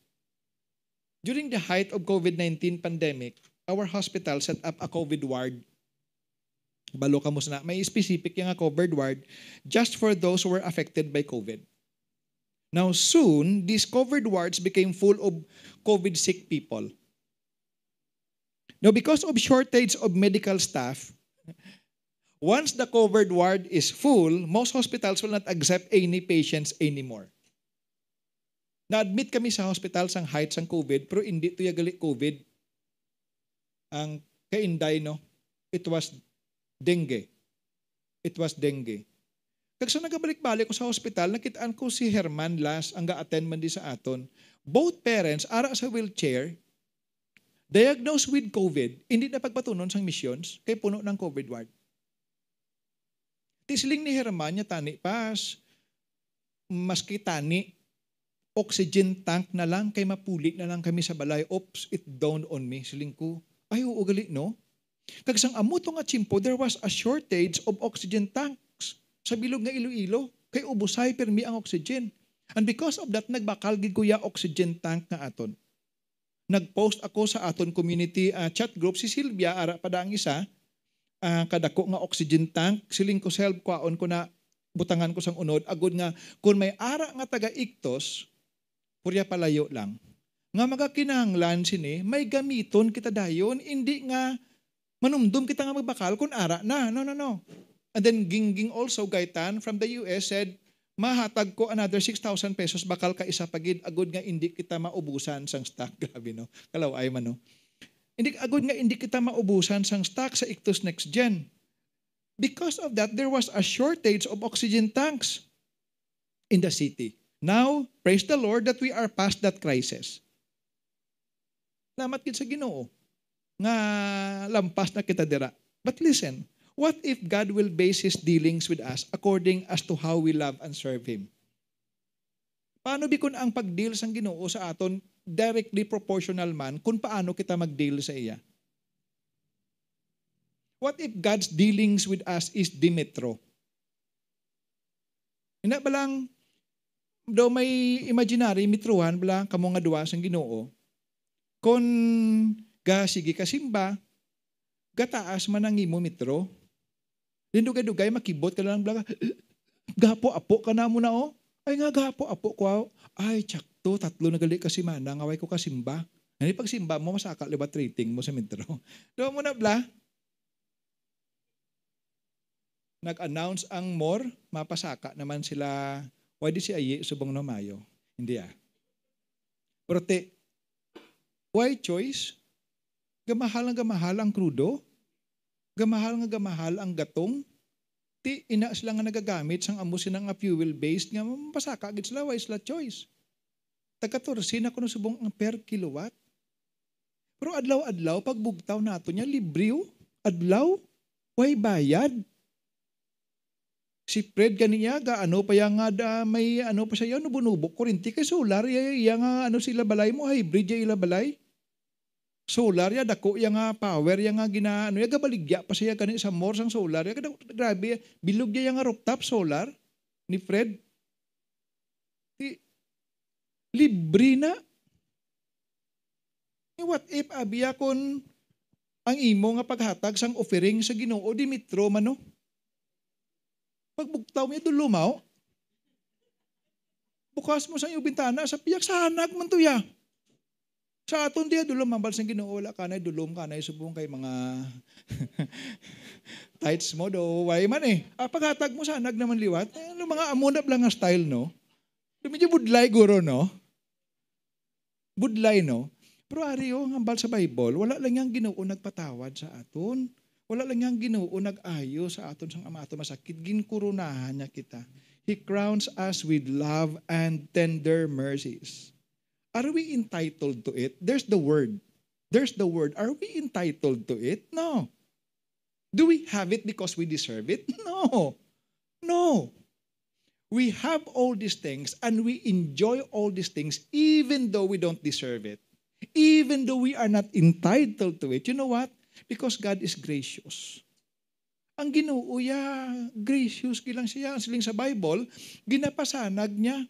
During the height of COVID-19 pandemic, our hospital set up a COVID ward balo ka mo na, may specific yung covered ward just for those who were affected by COVID. Now soon, these covered wards became full of COVID sick people. Now because of shortage of medical staff, once the covered ward is full, most hospitals will not accept any patients anymore. Na-admit kami sa hospital sang height sang COVID, pero hindi to yagali COVID. Ang kainday, no? It was dengue. It was dengue. Kag sa nagabalik-balik ko sa hospital, nakitaan ko si Herman last ang ga-attend man di sa aton. Both parents, ara sa wheelchair, diagnosed with COVID, hindi na pagpatunon sang missions, kay puno ng COVID ward. Tisling ni Herman niya tani pas, maski tani, oxygen tank na lang, kay mapuli na lang kami sa balay. Oops, it dawned on me. Siling ko, ay uugali no? Kagsang amuto nga chimpo, there was a shortage of oxygen tanks sa bilog nga Iloilo. Kay ubusay permi ang oxygen. And because of that, nagbakal gid kuya oxygen tank nga aton. Nag-post ako sa aton community uh, chat group si Silvia ara pa ang isa uh, kadako nga oxygen tank siling ko self kwaon ko na butangan ko sang unod agud nga kung may ara nga taga iktos purya palayo lang nga magakinahanglan sini may gamiton kita dayon hindi nga manumdum kita nga magbakal kung ara na. No no no. And then Gingging also Gaitan from the US said mahatag ko another 6,000 pesos bakal ka isa pagid. Agud nga hindi kita maubusan sang stock. Grabe no? Kalaw ay man no? Hindi agud nga hindi kita maubusan sang stock sa Ictus Next Gen. Because of that, there was a shortage of oxygen tanks in the city. Now, praise the Lord that we are past that crisis. Lamat gid sa Ginoo nga lampas na kita dira. But listen, what if God will base His dealings with us according as to how we love and serve Him? Paano bikon ang pag-deal sang Ginoo sa aton directly proportional man kung paano kita mag-deal sa iya. What if God's dealings with us is Dimetro? Ina ba lang, daw may imaginary mitruhan bala kamo nga duwa sang Ginoo. Kon ga sige kasimba, gataas man ang imo mitro. Dindugay-dugay makibot ka lang bala. Gapo apo ka na mo na oh. Ay nga gapo apo ko. Ay tsak to, tatlo na gali kasi mana, ngaway ko kasimba. Ano pag simba mo, masaka libat rating mo sa metro. Doon mo na bla. Nag-announce ang more, mapasaka naman sila, why si Aye, subong na Mayo? Hindi ah. Pero why choice? Gamahal nga gamahal ang krudo? Gamahal nga gamahal ang gatong? Ti, ina sila nga nagagamit sang amo sinang fuel based nga mapasaka gid sila, why sila choice? Taga-14 na kuno subong ang per kilowatt. Pero adlaw-adlaw pagbugtaw nato niya libre oh. Adlaw, way bayad. Si Fred kaniya ga ano pa yang nga may ano pa siya no bunubok kurinti kay solar ya nga ano sila balay mo hybrid ya ila balay. Solar ya dako ya nga power ya nga gina ano ya gabaligya pa siya kani sa more sang solar ya grabe bilog ya nga rooftop solar ni Fred. Libre na. What if abiya kon ang imo nga paghatag sang offering sa Ginoo Dimitro mano? Pagbugtaw mo dulumaw. Bukas mo sa iyong bintana sa piyak sanag man to ya. Sa aton diya dulom mambal sang Ginoo wala kanay dulom kanay subong kay mga tights mo do way man eh. Ah, paghatag mo sanag naman liwat. Eh, ano mga amuna lang nga style no. Medyo budlay guro no budlay no. Pero ari oh, hambal sa Bible, wala lang yang Ginoo nagpatawad sa aton. Wala lang yang Ginoo nag-ayo sa aton sang ama ato masakit ginkurunahan niya kita. He crowns us with love and tender mercies. Are we entitled to it? There's the word. There's the word. Are we entitled to it? No. Do we have it because we deserve it? No. No. We have all these things and we enjoy all these things even though we don't deserve it. Even though we are not entitled to it. You know what? Because God is gracious. Ang Ginoo ya gracious gilang siya siling sa Bible, ginapasanag niya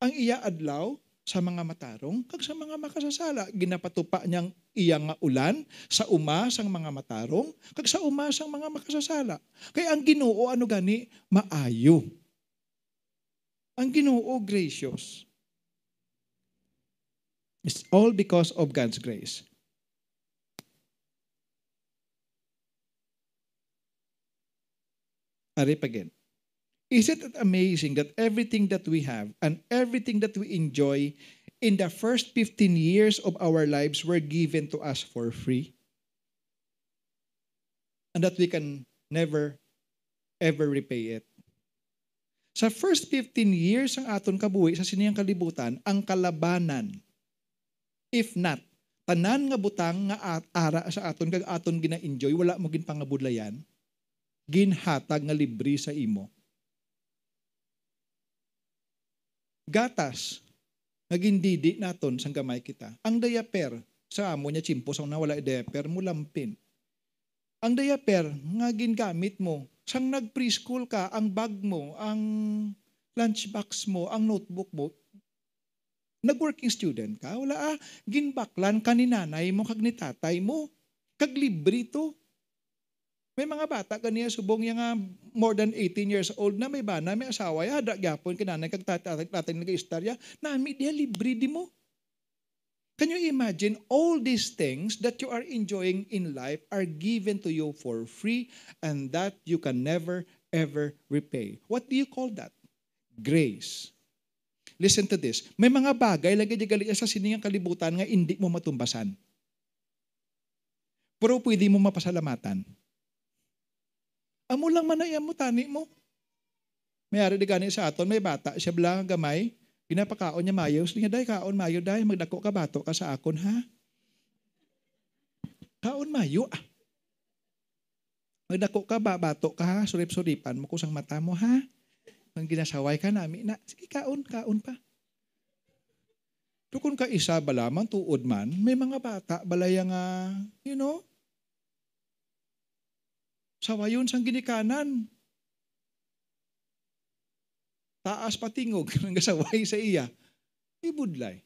ang iya adlaw sa mga matarong kag sa mga makasasala ginapatupa niyang iya nga ulan sa uma sang mga matarong kag sa uma sang mga makasasala kay ang Ginoo ano gani maayo Ang Ginoo gracious. It's all because of God's grace. Arip again. Isn't it amazing that everything that we have and everything that we enjoy in the first 15 years of our lives were given to us for free? And that we can never, ever repay it. Sa first 15 years ang aton kabuhi sa siniyang kalibutan, ang kalabanan, if not, tanan nga butang nga ara sa aton kag aton gina-enjoy, wala mo gin pangabudlayan, ginhatag nga libre sa imo. Gatas, naging didi naton sang gamay kita. Ang diaper, sa amo niya chimpo sa nawala diaper mo lampin. Ang diaper nga gingamit mo, sang nag-preschool ka, ang bag mo, ang lunchbox mo, ang notebook mo, nag-working student ka, wala ah, ginbaklan ka ni nanay mo, kag ni tatay mo, kag libre to. May mga bata kaniya subong yung nga more than 18 years old na may bana, may asawa ya, da gyapon kinanay kag tatay tatay nag-istorya, nami dia libre di mo. Can you imagine all these things that you are enjoying in life are given to you for free and that you can never ever repay? What do you call that? Grace. Listen to this. May mga bagay lagi di gali sa siningang kalibutan nga hindi mo matumbasan. Pero pwede mo mapasalamatan. Amo lang man mo tani mo. Mayari di gani sa aton may bata siya blang gamay Ginapakaon niya mayo. Sige, day, kaon mayo, day. Magdako ka bato ka sa akon, ha? Kaon mayo, ah. Magdako ka ba, bato ka, ha? Surip-suripan mo kusang mata mo, ha? Ang ginasaway ka namin na, sige, kaon, kaon pa. Tukon ka isa balaman, tuod man, may mga bata, balaya nga, you know, sawayon sang ginikanan, taas patingog ng gasaway sa iya, ibudlay.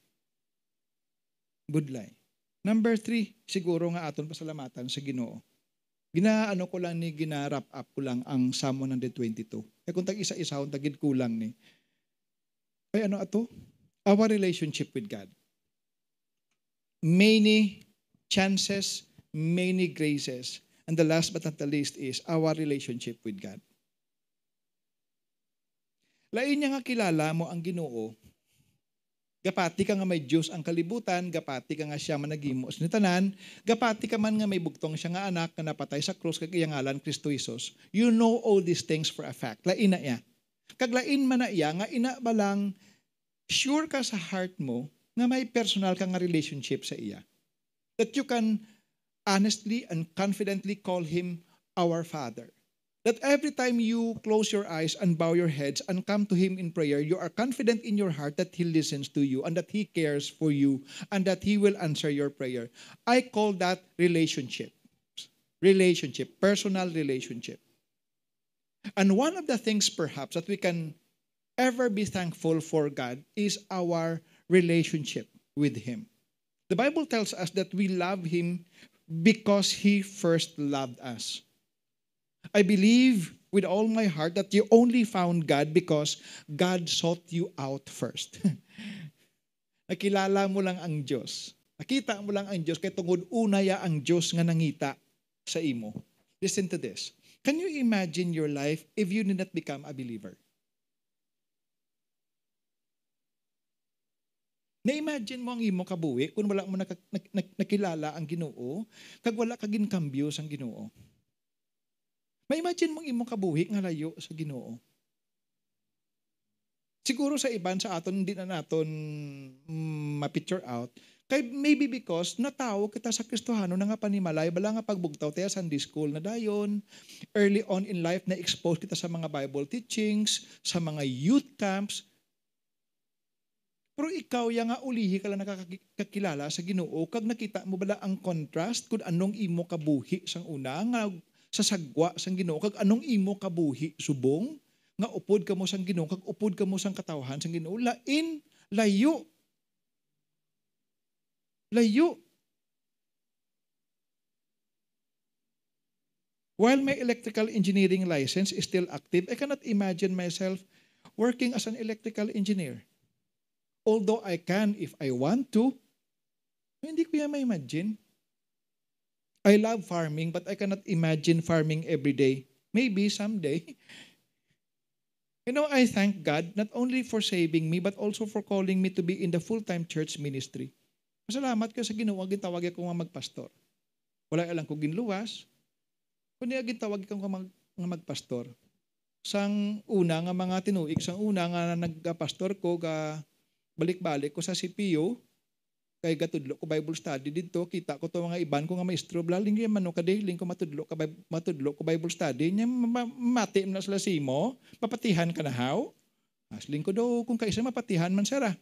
Budlay. Number three, siguro nga aton pasalamatan sa ginoo. Ginaano ko lang ni, gina-wrap up ko lang ang Psalm 122. Eh kung tag-isa-isa, kung tagid kulang ni. Ay ano ato? Our relationship with God. Many chances, many graces. And the last but not the least is our relationship with God. Lain niya nga kilala mo ang ginoo. Gapati ka nga may Diyos ang kalibutan, gapati ka nga siya managimos ni tanan, gapati ka man nga may bugtong siya nga anak nga napatay sa krus kag iyang ngalan Kristo Jesus. You know all these things for a fact. Lain na iya. Kag lain man na iya nga ina ba lang sure ka sa heart mo nga may personal ka nga relationship sa iya. That you can honestly and confidently call him our Father. That every time you close your eyes and bow your heads and come to Him in prayer, you are confident in your heart that He listens to you and that He cares for you and that He will answer your prayer. I call that relationship. Relationship, personal relationship. And one of the things perhaps that we can ever be thankful for God is our relationship with Him. The Bible tells us that we love Him because He first loved us. I believe with all my heart that you only found God because God sought you out first. Nakilala mo lang ang Diyos. Nakita mo lang ang Diyos kay tungod unaya ang Diyos nga nangita sa imo. Listen to this. Can you imagine your life if you did not become a believer? Na-imagine mo ang imo kabuhi kung wala mo nak- nak- nakilala ang Ginoo, kag wala ka ginkambyo sang Ginoo. May imagine mong imong kabuhi nga layo sa Ginoo. Siguro sa iban sa aton hindi na naton mm, ma-picture out. Kay maybe because natawo kita sa Kristohano na nga panimalay bala nga pagbugtaw tayo Sunday school na dayon. Early on in life na expose kita sa mga Bible teachings, sa mga youth camps. Pero ikaw ya nga ulihi ka lang nakakakilala sa Ginoo kag nakita mo bala ang contrast kung anong imo kabuhi sang una nga sa sagwa sang Ginoo kag anong imo kabuhi subong? Nga upod ka mo sang Ginoo kag upod ka mo sang katawhan sang Ginoo. Lain layo. Layo. While my electrical engineering license is still active, I cannot imagine myself working as an electrical engineer. Although I can if I want to, hindi ko yan ma-imagine. I love farming but I cannot imagine farming every day. Maybe someday. You know, I thank God not only for saving me but also for calling me to be in the full-time church ministry. Masalamat ko sa ginawa, gitawag ko nga magpastor. Wala alam ko ginluwas, kundi gitawag ko nga, mag, magpastor. Sang una nga mga tinuig, sang una nga nagpastor ko, ga balik-balik ko sa CPU, kay gatudlo ko Bible study dito. Kita ko to mga iban ko nga maestro blaling gyud man no kadaling ko matudlo ka matudlo ko Bible study. Nya mati na sila simo papatihan ka na haw. Asling ko do kung kaisa mapatihan man sara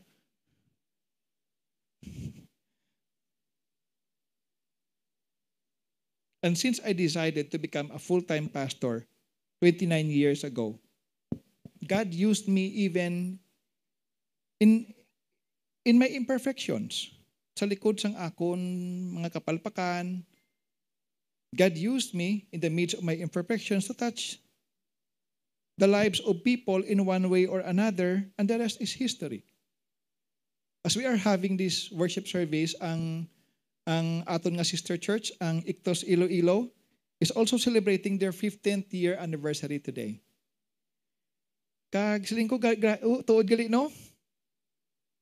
And since I decided to become a full-time pastor 29 years ago, God used me even in in my imperfections sa likod sang akon mga kapalpakan. God used me in the midst of my imperfections to touch the lives of people in one way or another, and the rest is history. As we are having this worship service, ang ang aton nga sister church, ang Ictos Iloilo, is also celebrating their 15th year anniversary today. Kag siling ko tuod gali no?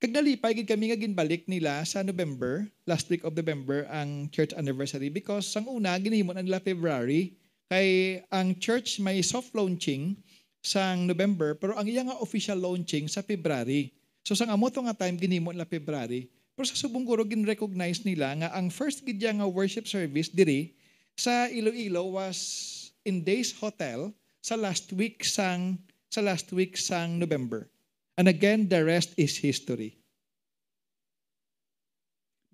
Kag nalipay gid kami nga ginbalik nila sa November, last week of November ang church anniversary because sang una ginhimo na nila February kay ang church may soft launching sang November pero ang iya nga official launching sa February. So sang amo nga time ginhimo nila February. Pero sa subong guro gin-recognize nila nga ang first gid nga worship service diri sa Iloilo was in Days Hotel sa last week sang sa last week sang November. And again, the rest is history.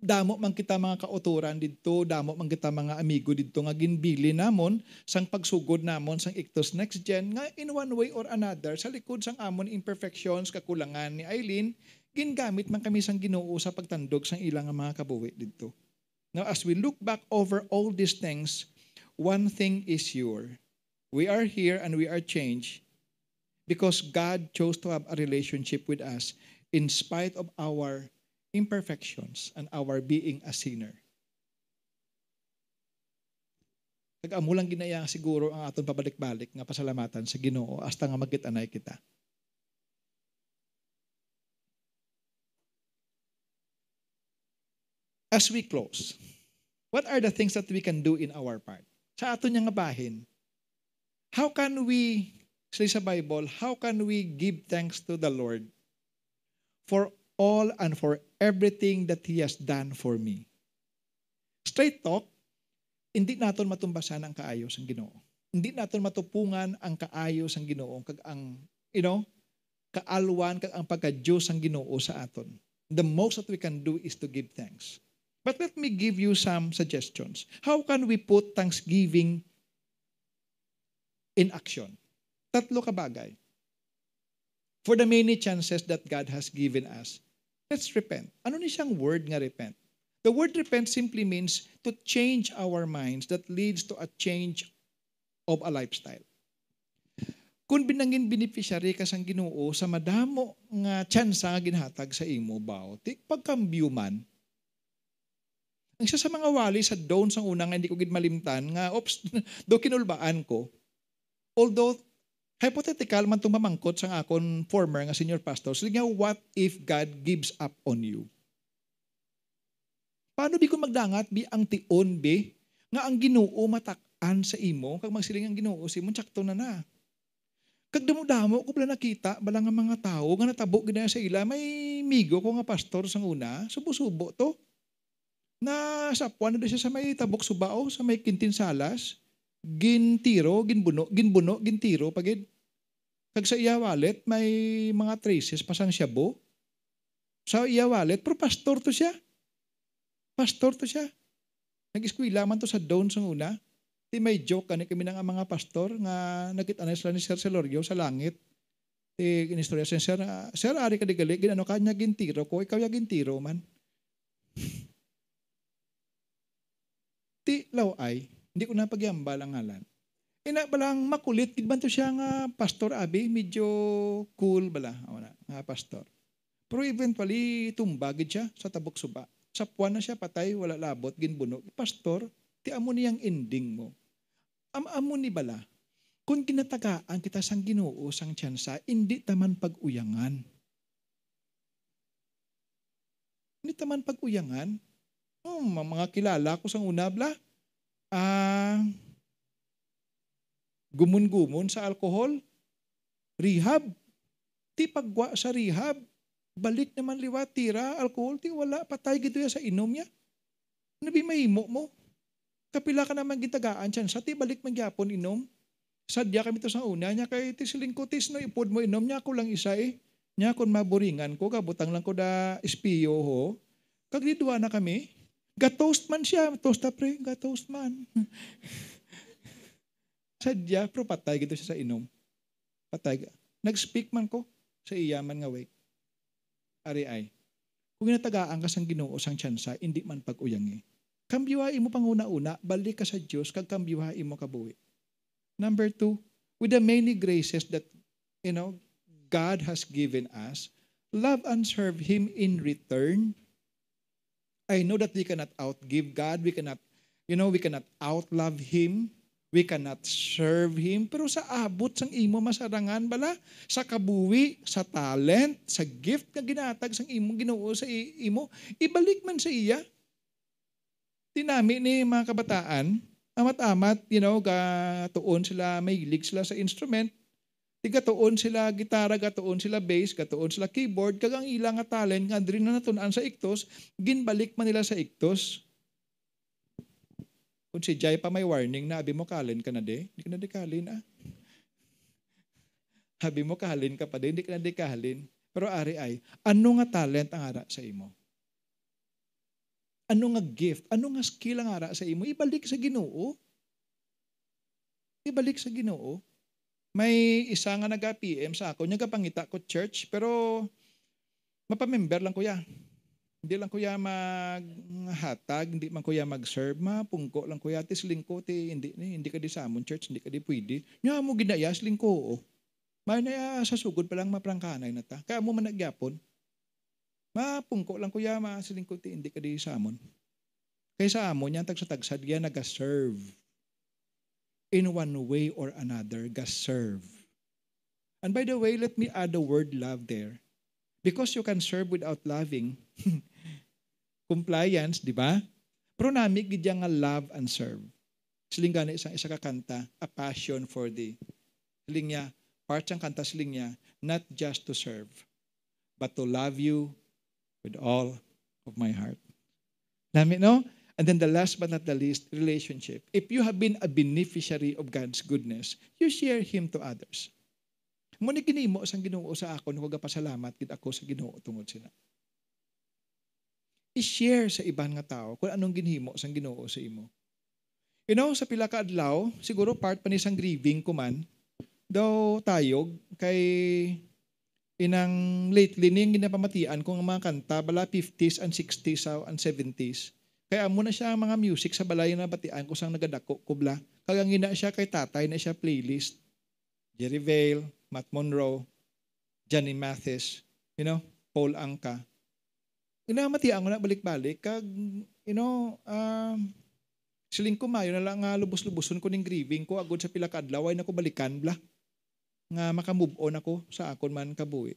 Damo man kita mga kauturan dito, damo man kita mga amigo dito nga ginbili namon sang pagsugod namon sang Ictus Next Gen nga in one way or another sa likod sang amon imperfections, kakulangan ni Eileen, gingamit man kami sang Ginoo sa pagtandog sang ilang mga kabuhi dito. Now as we look back over all these things, one thing is sure. We are here and we are changed because God chose to have a relationship with us in spite of our imperfections and our being a sinner. Nag-amo lang ginaya siguro ang aton pabalik-balik nga pasalamatan sa Ginoo hasta nga magkitanay kita. As we close, what are the things that we can do in our part? Sa aton nga bahin, how can we Say sa Bible, how can we give thanks to the Lord for all and for everything that He has done for me? Straight talk, hindi naton matumbasan ang kaayos ang Ginoo. Hindi naton matupungan ang kaayos ang Ginoo kag ang you know, kaalwan kag ang pagka-Dios ang Ginoo sa aton. The most that we can do is to give thanks. But let me give you some suggestions. How can we put thanksgiving in action? Tatlo ka bagay. For the many chances that God has given us, let's repent. Ano ni siyang word nga repent? The word repent simply means to change our minds that leads to a change of a lifestyle. Kung binangin beneficiary ka sang Ginoo sa madamo nga tsansa nga ginhatag sa imo baw, ti pagkambyo man. Ang isa sa mga wali sa down sang una nga hindi ko gid malimtan nga ops do kinulbaan ko. Although Hypothetical man itong mamangkot sa akon former nga senior pastor. So, nga, what if God gives up on you? Paano bi ko magdangat bi ang tion bi nga ang Ginoo matak-an sa imo kag magsiling ang Ginoo si mo tsakto na na. Kag damo-damo ko pala nakita bala nga mga tao nga natabo gid sa ila may migo ko nga pastor sang una subo-subo to. Na sapwan na siya sa may tabok subao sa may kintin salas gintiro, ginbuno, ginbuno, gintiro pagid. Kag sa iya wallet may mga traces pasang bo. Sa iya wallet pero pastor to siya. Pastor to siya. Nag-eskwela man to sa down sa una. Di may joke kani kami ng mga pastor nga nagkita sila ni Sir Celorio sa langit. Ti inistorya sa Sir, Sir ari ka digali ginano kanya gintiro ko ikaw ya gintiro man. Ti law ay hindi ko na pagyambal ang ngalan. Ina balang makulit gid man to siya nga pastor abi medyo cool bala wala nga pastor. Pero eventually tumbagid siya sa tabok suba. Sa puwan na siya patay wala labot ginbuno. Pastor, ti amo niyang ending mo. Am amo ni bala. Kung kinatagaan kita sang Ginoo sang tsansa, hindi taman pag-uyangan. Hindi taman pag-uyangan. Oh, mga kilala ko sang una bla. Ah, gumun-gumun sa alkohol. Rehab. Ti pagwa sa rehab. Balik naman liwa, tira, alkohol, ti wala, patay gito sa inom niya. Nabi mahimo mo. Kapila ka naman gitagaan siya. Sa ti balik magyapon inom. Sadya kami to sa una niya kay tisiling ko tis no ipod mo inom niya ko lang isa eh. Niya kon maburingan ko kabutang lang ko da espiyo ho. Kagdidwa na kami. Gatoast man siya. Toast na pre. Gatoast man. Sadya, pero patay gito siya sa inom. Patay. Nag-speak man ko sa iyaman nga way. Ari ay. Kung inatagaan ka sang ginoo sang tsansa, hindi man pag-uyangi. Kambyuhain mo panguna-una, balik ka sa Diyos, kag kambyuhain mo kabuhi. Number two, with the many graces that, you know, God has given us, love and serve Him in return. I know that we cannot outgive God. We cannot, you know, we cannot outlove Him. We cannot serve Him. Pero sa abot sang imo masarangan bala, sa kabuwi, sa talent, sa gift nga ginatag sang imo ginoo sa imo, ibalik man sa iya. Tinami ni mga kabataan, amat-amat, you know, gatuon sila, may hilig sila sa instrument, Tigatuon sila gitara, gatuon sila bass, gatuon sila keyboard, kagang ilang nga talent nga diri na natunan sa iktos, ginbalik man nila sa iktos. Kung si Jai pa may warning na, abi mo kalin ka na de, hindi ka na de kalin ah. Habi mo kalin ka pa de, hindi ka na de kalin. Pero ari ay, ano nga talent ang ara sa imo? Ano nga gift? Ano nga skill ang ara sa imo? Ibalik sa Ginoo. Ibalik sa Ginoo. May isa nga nag-PM sa ako, niya kapangita ko church, pero mapamember lang kuya. Hindi lang kuya maghatag, hindi man kuya mag-serve, mapungko lang kuya, tis lingko, ti, hindi, hindi ka di sa amon church, hindi ka di pwede. Nya mo ginayas, lingko, oh. May na sa sugod pa lang maprangkanay na ta. Kaya mo man nagyapon. Mapungko lang kuya, masilingko, ti, hindi ka di sa amon. Kaya sa amon, yan tagsa-tagsad, yan nag-serve in one way or another, God serve. And by the way, let me add the word love there. Because you can serve without loving. Compliance, di ba? Pero nami, gidya nga love and serve. Siling gani isang isa kakanta, a passion for the. Siling niya, part siyang kanta siling niya, not just to serve, but to love you with all of my heart. Nami, no? And then the last but not the least, relationship. If you have been a beneficiary of God's goodness, you share Him to others. Muna ginimo sang ginoo sa akon, huwag pasalamat gid ako sa ginoo tungod sila. I-share sa ibang nga tao kung anong ginhimo sang ginoo sa imo. You know, sa pila ka adlaw, siguro part pa ni sang grieving ko man, daw tayog kay inang lately ning ginapamatian kung mga kanta bala 50s and 60s and 70s kaya mo na siya ang mga music sa balay na batian ko sang nagadako kubla. Kagang ina siya kay tatay na siya playlist. Jerry Vale, Matt Monroe, Johnny Mathis, you know, Paul Anka. Inamatian ko na balik-balik. Kag, you know, um, siling ko mayo na lang nga lubos-luboson ko ning grieving ko agod sa pila kadlaw ay nako balikan bla nga maka-move on ako sa akon man kabuhi.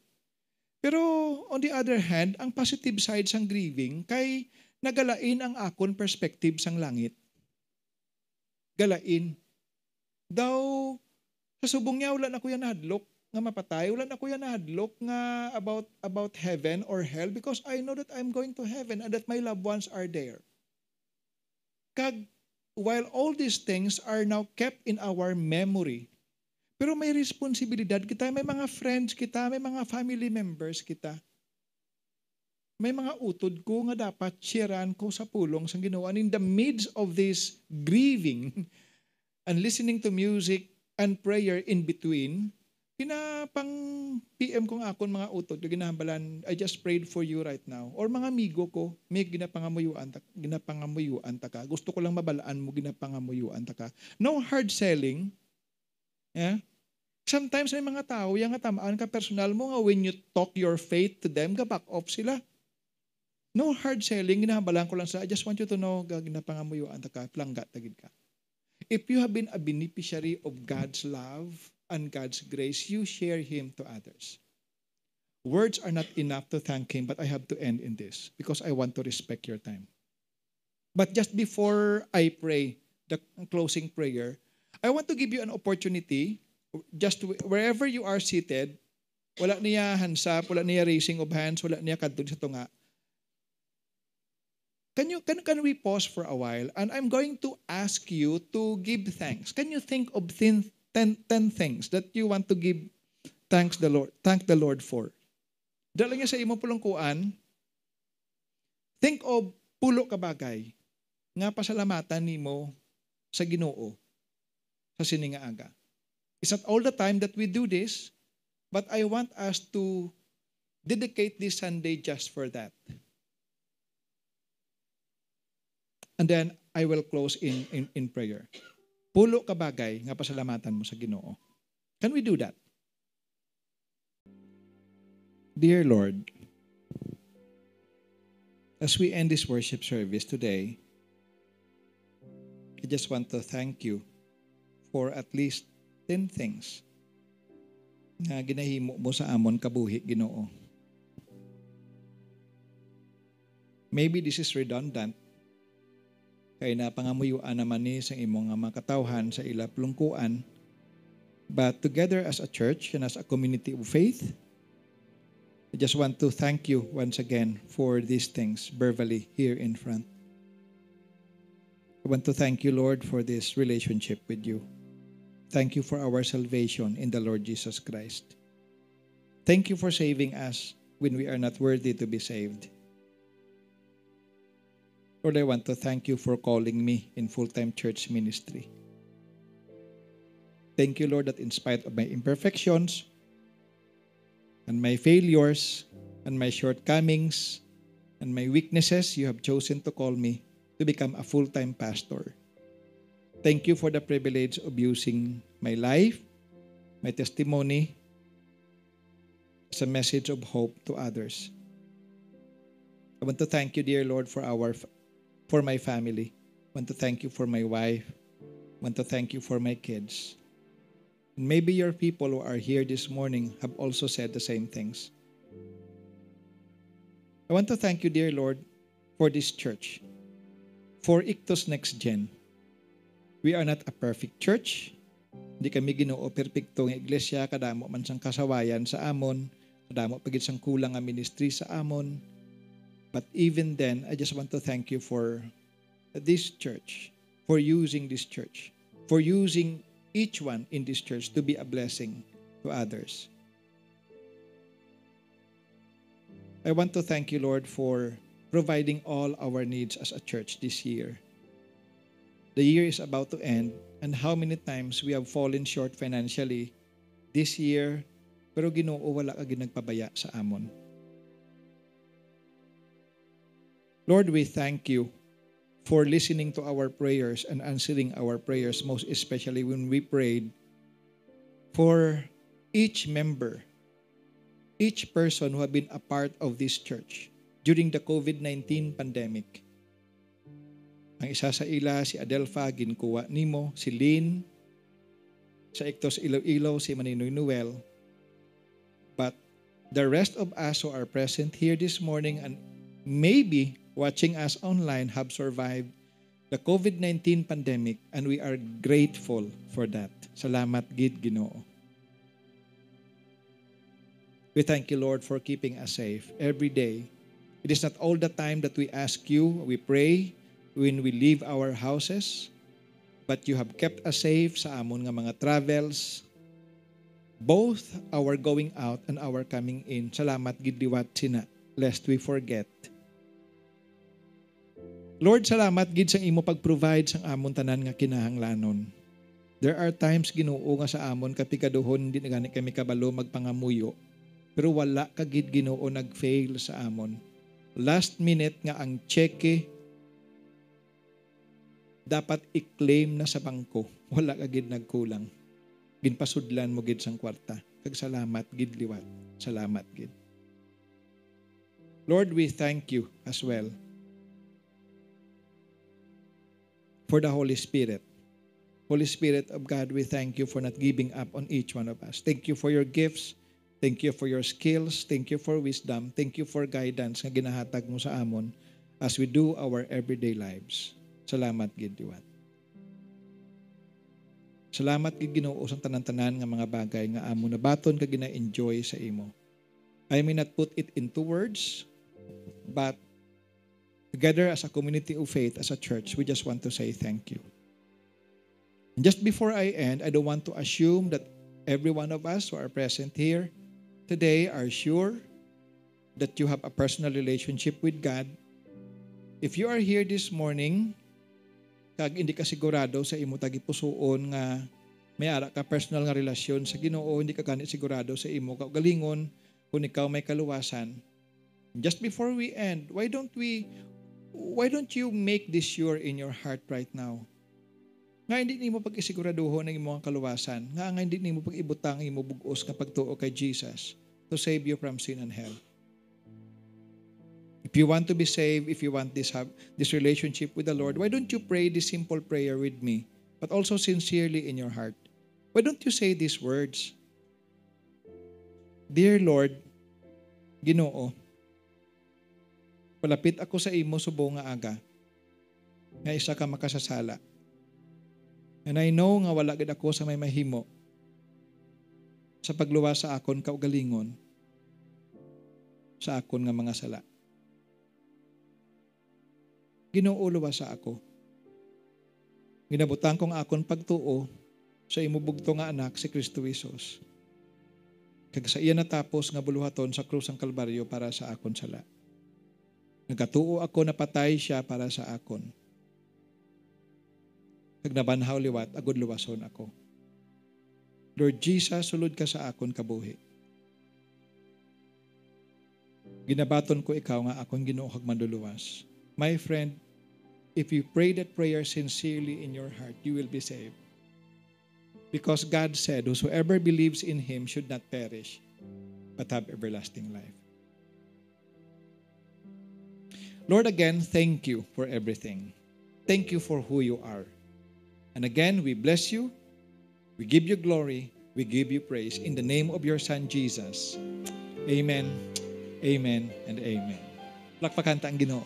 Pero on the other hand, ang positive side sang grieving kay nagalain ang akon perspective sang langit. Galain. Daw, sa subong niya, wala na kuya nahadlok nga mapatay. Wala na kuya nahadlok nga about, about heaven or hell because I know that I'm going to heaven and that my loved ones are there. Kag, while all these things are now kept in our memory, pero may responsibilidad kita, may mga friends kita, may mga family members kita may mga utod ko nga dapat sharean ko sa pulong sa ginawa. And in the midst of this grieving and listening to music and prayer in between, pinapang PM kong akon mga utod, ginahambalan, I just prayed for you right now. Or mga amigo ko, may ginapangamuyuan ginapangamuyuan ta ka. Gusto ko lang mabalaan mo, ginapangamuyuan ta ka. No hard selling, Yeah? Sometimes may mga tao, yung nga tamaan ka personal mo nga when you talk your faith to them, ga back off sila. No hard selling, ginahabalan ko lang sa, I just want you to know, ginapangamuyuan ta ka, plangga tagid ka. If you have been a beneficiary of God's love and God's grace, you share Him to others. Words are not enough to thank Him, but I have to end in this because I want to respect your time. But just before I pray the closing prayer, I want to give you an opportunity just wherever you are seated, wala niya hands up, wala niya raising of hands, wala niya kadtog sa tunga. Can you can, can we pause for a while? And I'm going to ask you to give thanks. Can you think of 10, 10, 10 things that you want to give thanks the Lord, thank the Lord for? Dala niya sa imong pulungkuan, think of pulo ka bagay nga pasalamatan nimo sa Ginoo sa sininga aga. It's not all the time that we do this, but I want us to dedicate this Sunday just for that. And then I will close in, in, in prayer. Pulo ka bagay nga pasalamatan mo sa Ginoo. Can we do that? Dear Lord, as we end this worship service today, I just want to thank you for at least 10 things nga ginahimo mo sa amon kabuhi Ginoo. Maybe this is redundant. Kay napangamuyuan naman ni sa imong nga makatawhan sa ila plungkuan. But together as a church and as a community of faith, I just want to thank you once again for these things verbally here in front. I want to thank you, Lord, for this relationship with you. Thank you for our salvation in the Lord Jesus Christ. Thank you for saving us when we are not worthy to be saved. Lord, I want to thank you for calling me in full time church ministry. Thank you, Lord, that in spite of my imperfections and my failures and my shortcomings and my weaknesses, you have chosen to call me to become a full time pastor. Thank you for the privilege of using my life, my testimony, as a message of hope to others. I want to thank you, dear Lord, for our for my family. Want to thank you for my wife. Want to thank you for my kids. And maybe your people who are here this morning have also said the same things. I want to thank you, dear Lord, for this church, for Ictus Next Gen. We are not a perfect church. Hindi kami ginoo perpekto nga iglesia, kadamo man sang kasawayan sa amon, kadamo pagit sang kulang nga ministry sa amon. But even then, I just want to thank you for this church, for using this church, for using each one in this church to be a blessing to others. I want to thank you, Lord, for providing all our needs as a church this year. The year is about to end and how many times we have fallen short financially this year pero Ginoo wala ka ginagpabaya sa amon. Lord, we thank you for listening to our prayers and answering our prayers, most especially when we prayed for each member, each person who have been a part of this church during the COVID-19 pandemic. Ang isa sa ila, si Adelfa ginkuha nimo, si Lynn, sa Ectos Iloilo, si Maninoy Noel. But the rest of us who are present here this morning and maybe watching us online have survived the COVID-19 pandemic and we are grateful for that. Salamat gid Ginoo. We thank you Lord for keeping us safe every day. It is not all the time that we ask you, we pray, when we leave our houses, but you have kept us safe sa amon nga mga travels, both our going out and our coming in. Salamat gid liwat sina, lest we forget. Lord, salamat gid sa imo pag-provide sang amon tanan nga kinahanglanon. There are times Ginoo nga sa amon kapikaduhon di gani kami kabalo magpangamuyo. Pero wala ka gid Ginoo nag-fail sa amon. Last minute nga ang cheque dapat i-claim na sa bangko. Wala ka gid nagkulang. ginpasudlan mo gid sang kwarta. Kag salamat gid liwat. Salamat gid. Lord, we thank you as well for the Holy Spirit. Holy Spirit of God, we thank you for not giving up on each one of us. Thank you for your gifts. Thank you for your skills. Thank you for wisdom. Thank you for guidance nga ginahatag mo sa amon as we do our everyday lives. Salamat, gid Diwat. Salamat gid Ginoo sa tanan-tanan nga mga bagay nga amo na baton ka gina-enjoy sa imo. I may not put it into words, but together as a community of faith, as a church, we just want to say thank you. And just before I end, I don't want to assume that every one of us who are present here today are sure that you have a personal relationship with God. If you are here this morning, kag hindi ka sigurado sa imo tagipusoon nga may ara ka personal nga relasyon sa Ginoo, hindi ka ganit sigurado sa imo galingon kung ikaw may kaluwasan. Just before we end, why don't we why don't you make this sure in your heart right now? Nga hindi nimo pag-isiguraduho ng imong kaluwasan. Nga nga hindi nimo pag-ibutang imo bugos nga pagtuo kay Jesus to save you from sin and hell. If you want to be saved, if you want this have this relationship with the Lord, why don't you pray this simple prayer with me, but also sincerely in your heart? Why don't you say these words? Dear Lord, Ginoo, palapit ako sa imo subong nga aga, nga isa ka makasasala. And I know nga wala gid ako sa may mahimo sa pagluwa sa akon kaugalingon sa akon nga mga sala. Ginoo luwa sa ako. Ginabutang kong akon pagtuo sa imubugto nga anak si Kristo Jesus. Kag sa iya natapos nga buluhaton sa krus ang Kalbaryo para sa akon sala. Nagatuo ako na patay siya para sa akon. Kag nabanhaw liwat, agud luwason ako. Lord Jesus, sulod ka sa akon kabuhi. Ginabaton ko ikaw nga akon Ginoo kag manduluwas. My friend, if you pray that prayer sincerely in your heart, you will be saved. Because God said, Whosoever believes in Him should not perish, but have everlasting life. Lord, again, thank you for everything. Thank you for who you are. And again, we bless you. We give you glory. We give you praise in the name of your Son, Jesus. Amen, amen, and amen. Lakpakan ang ginoo.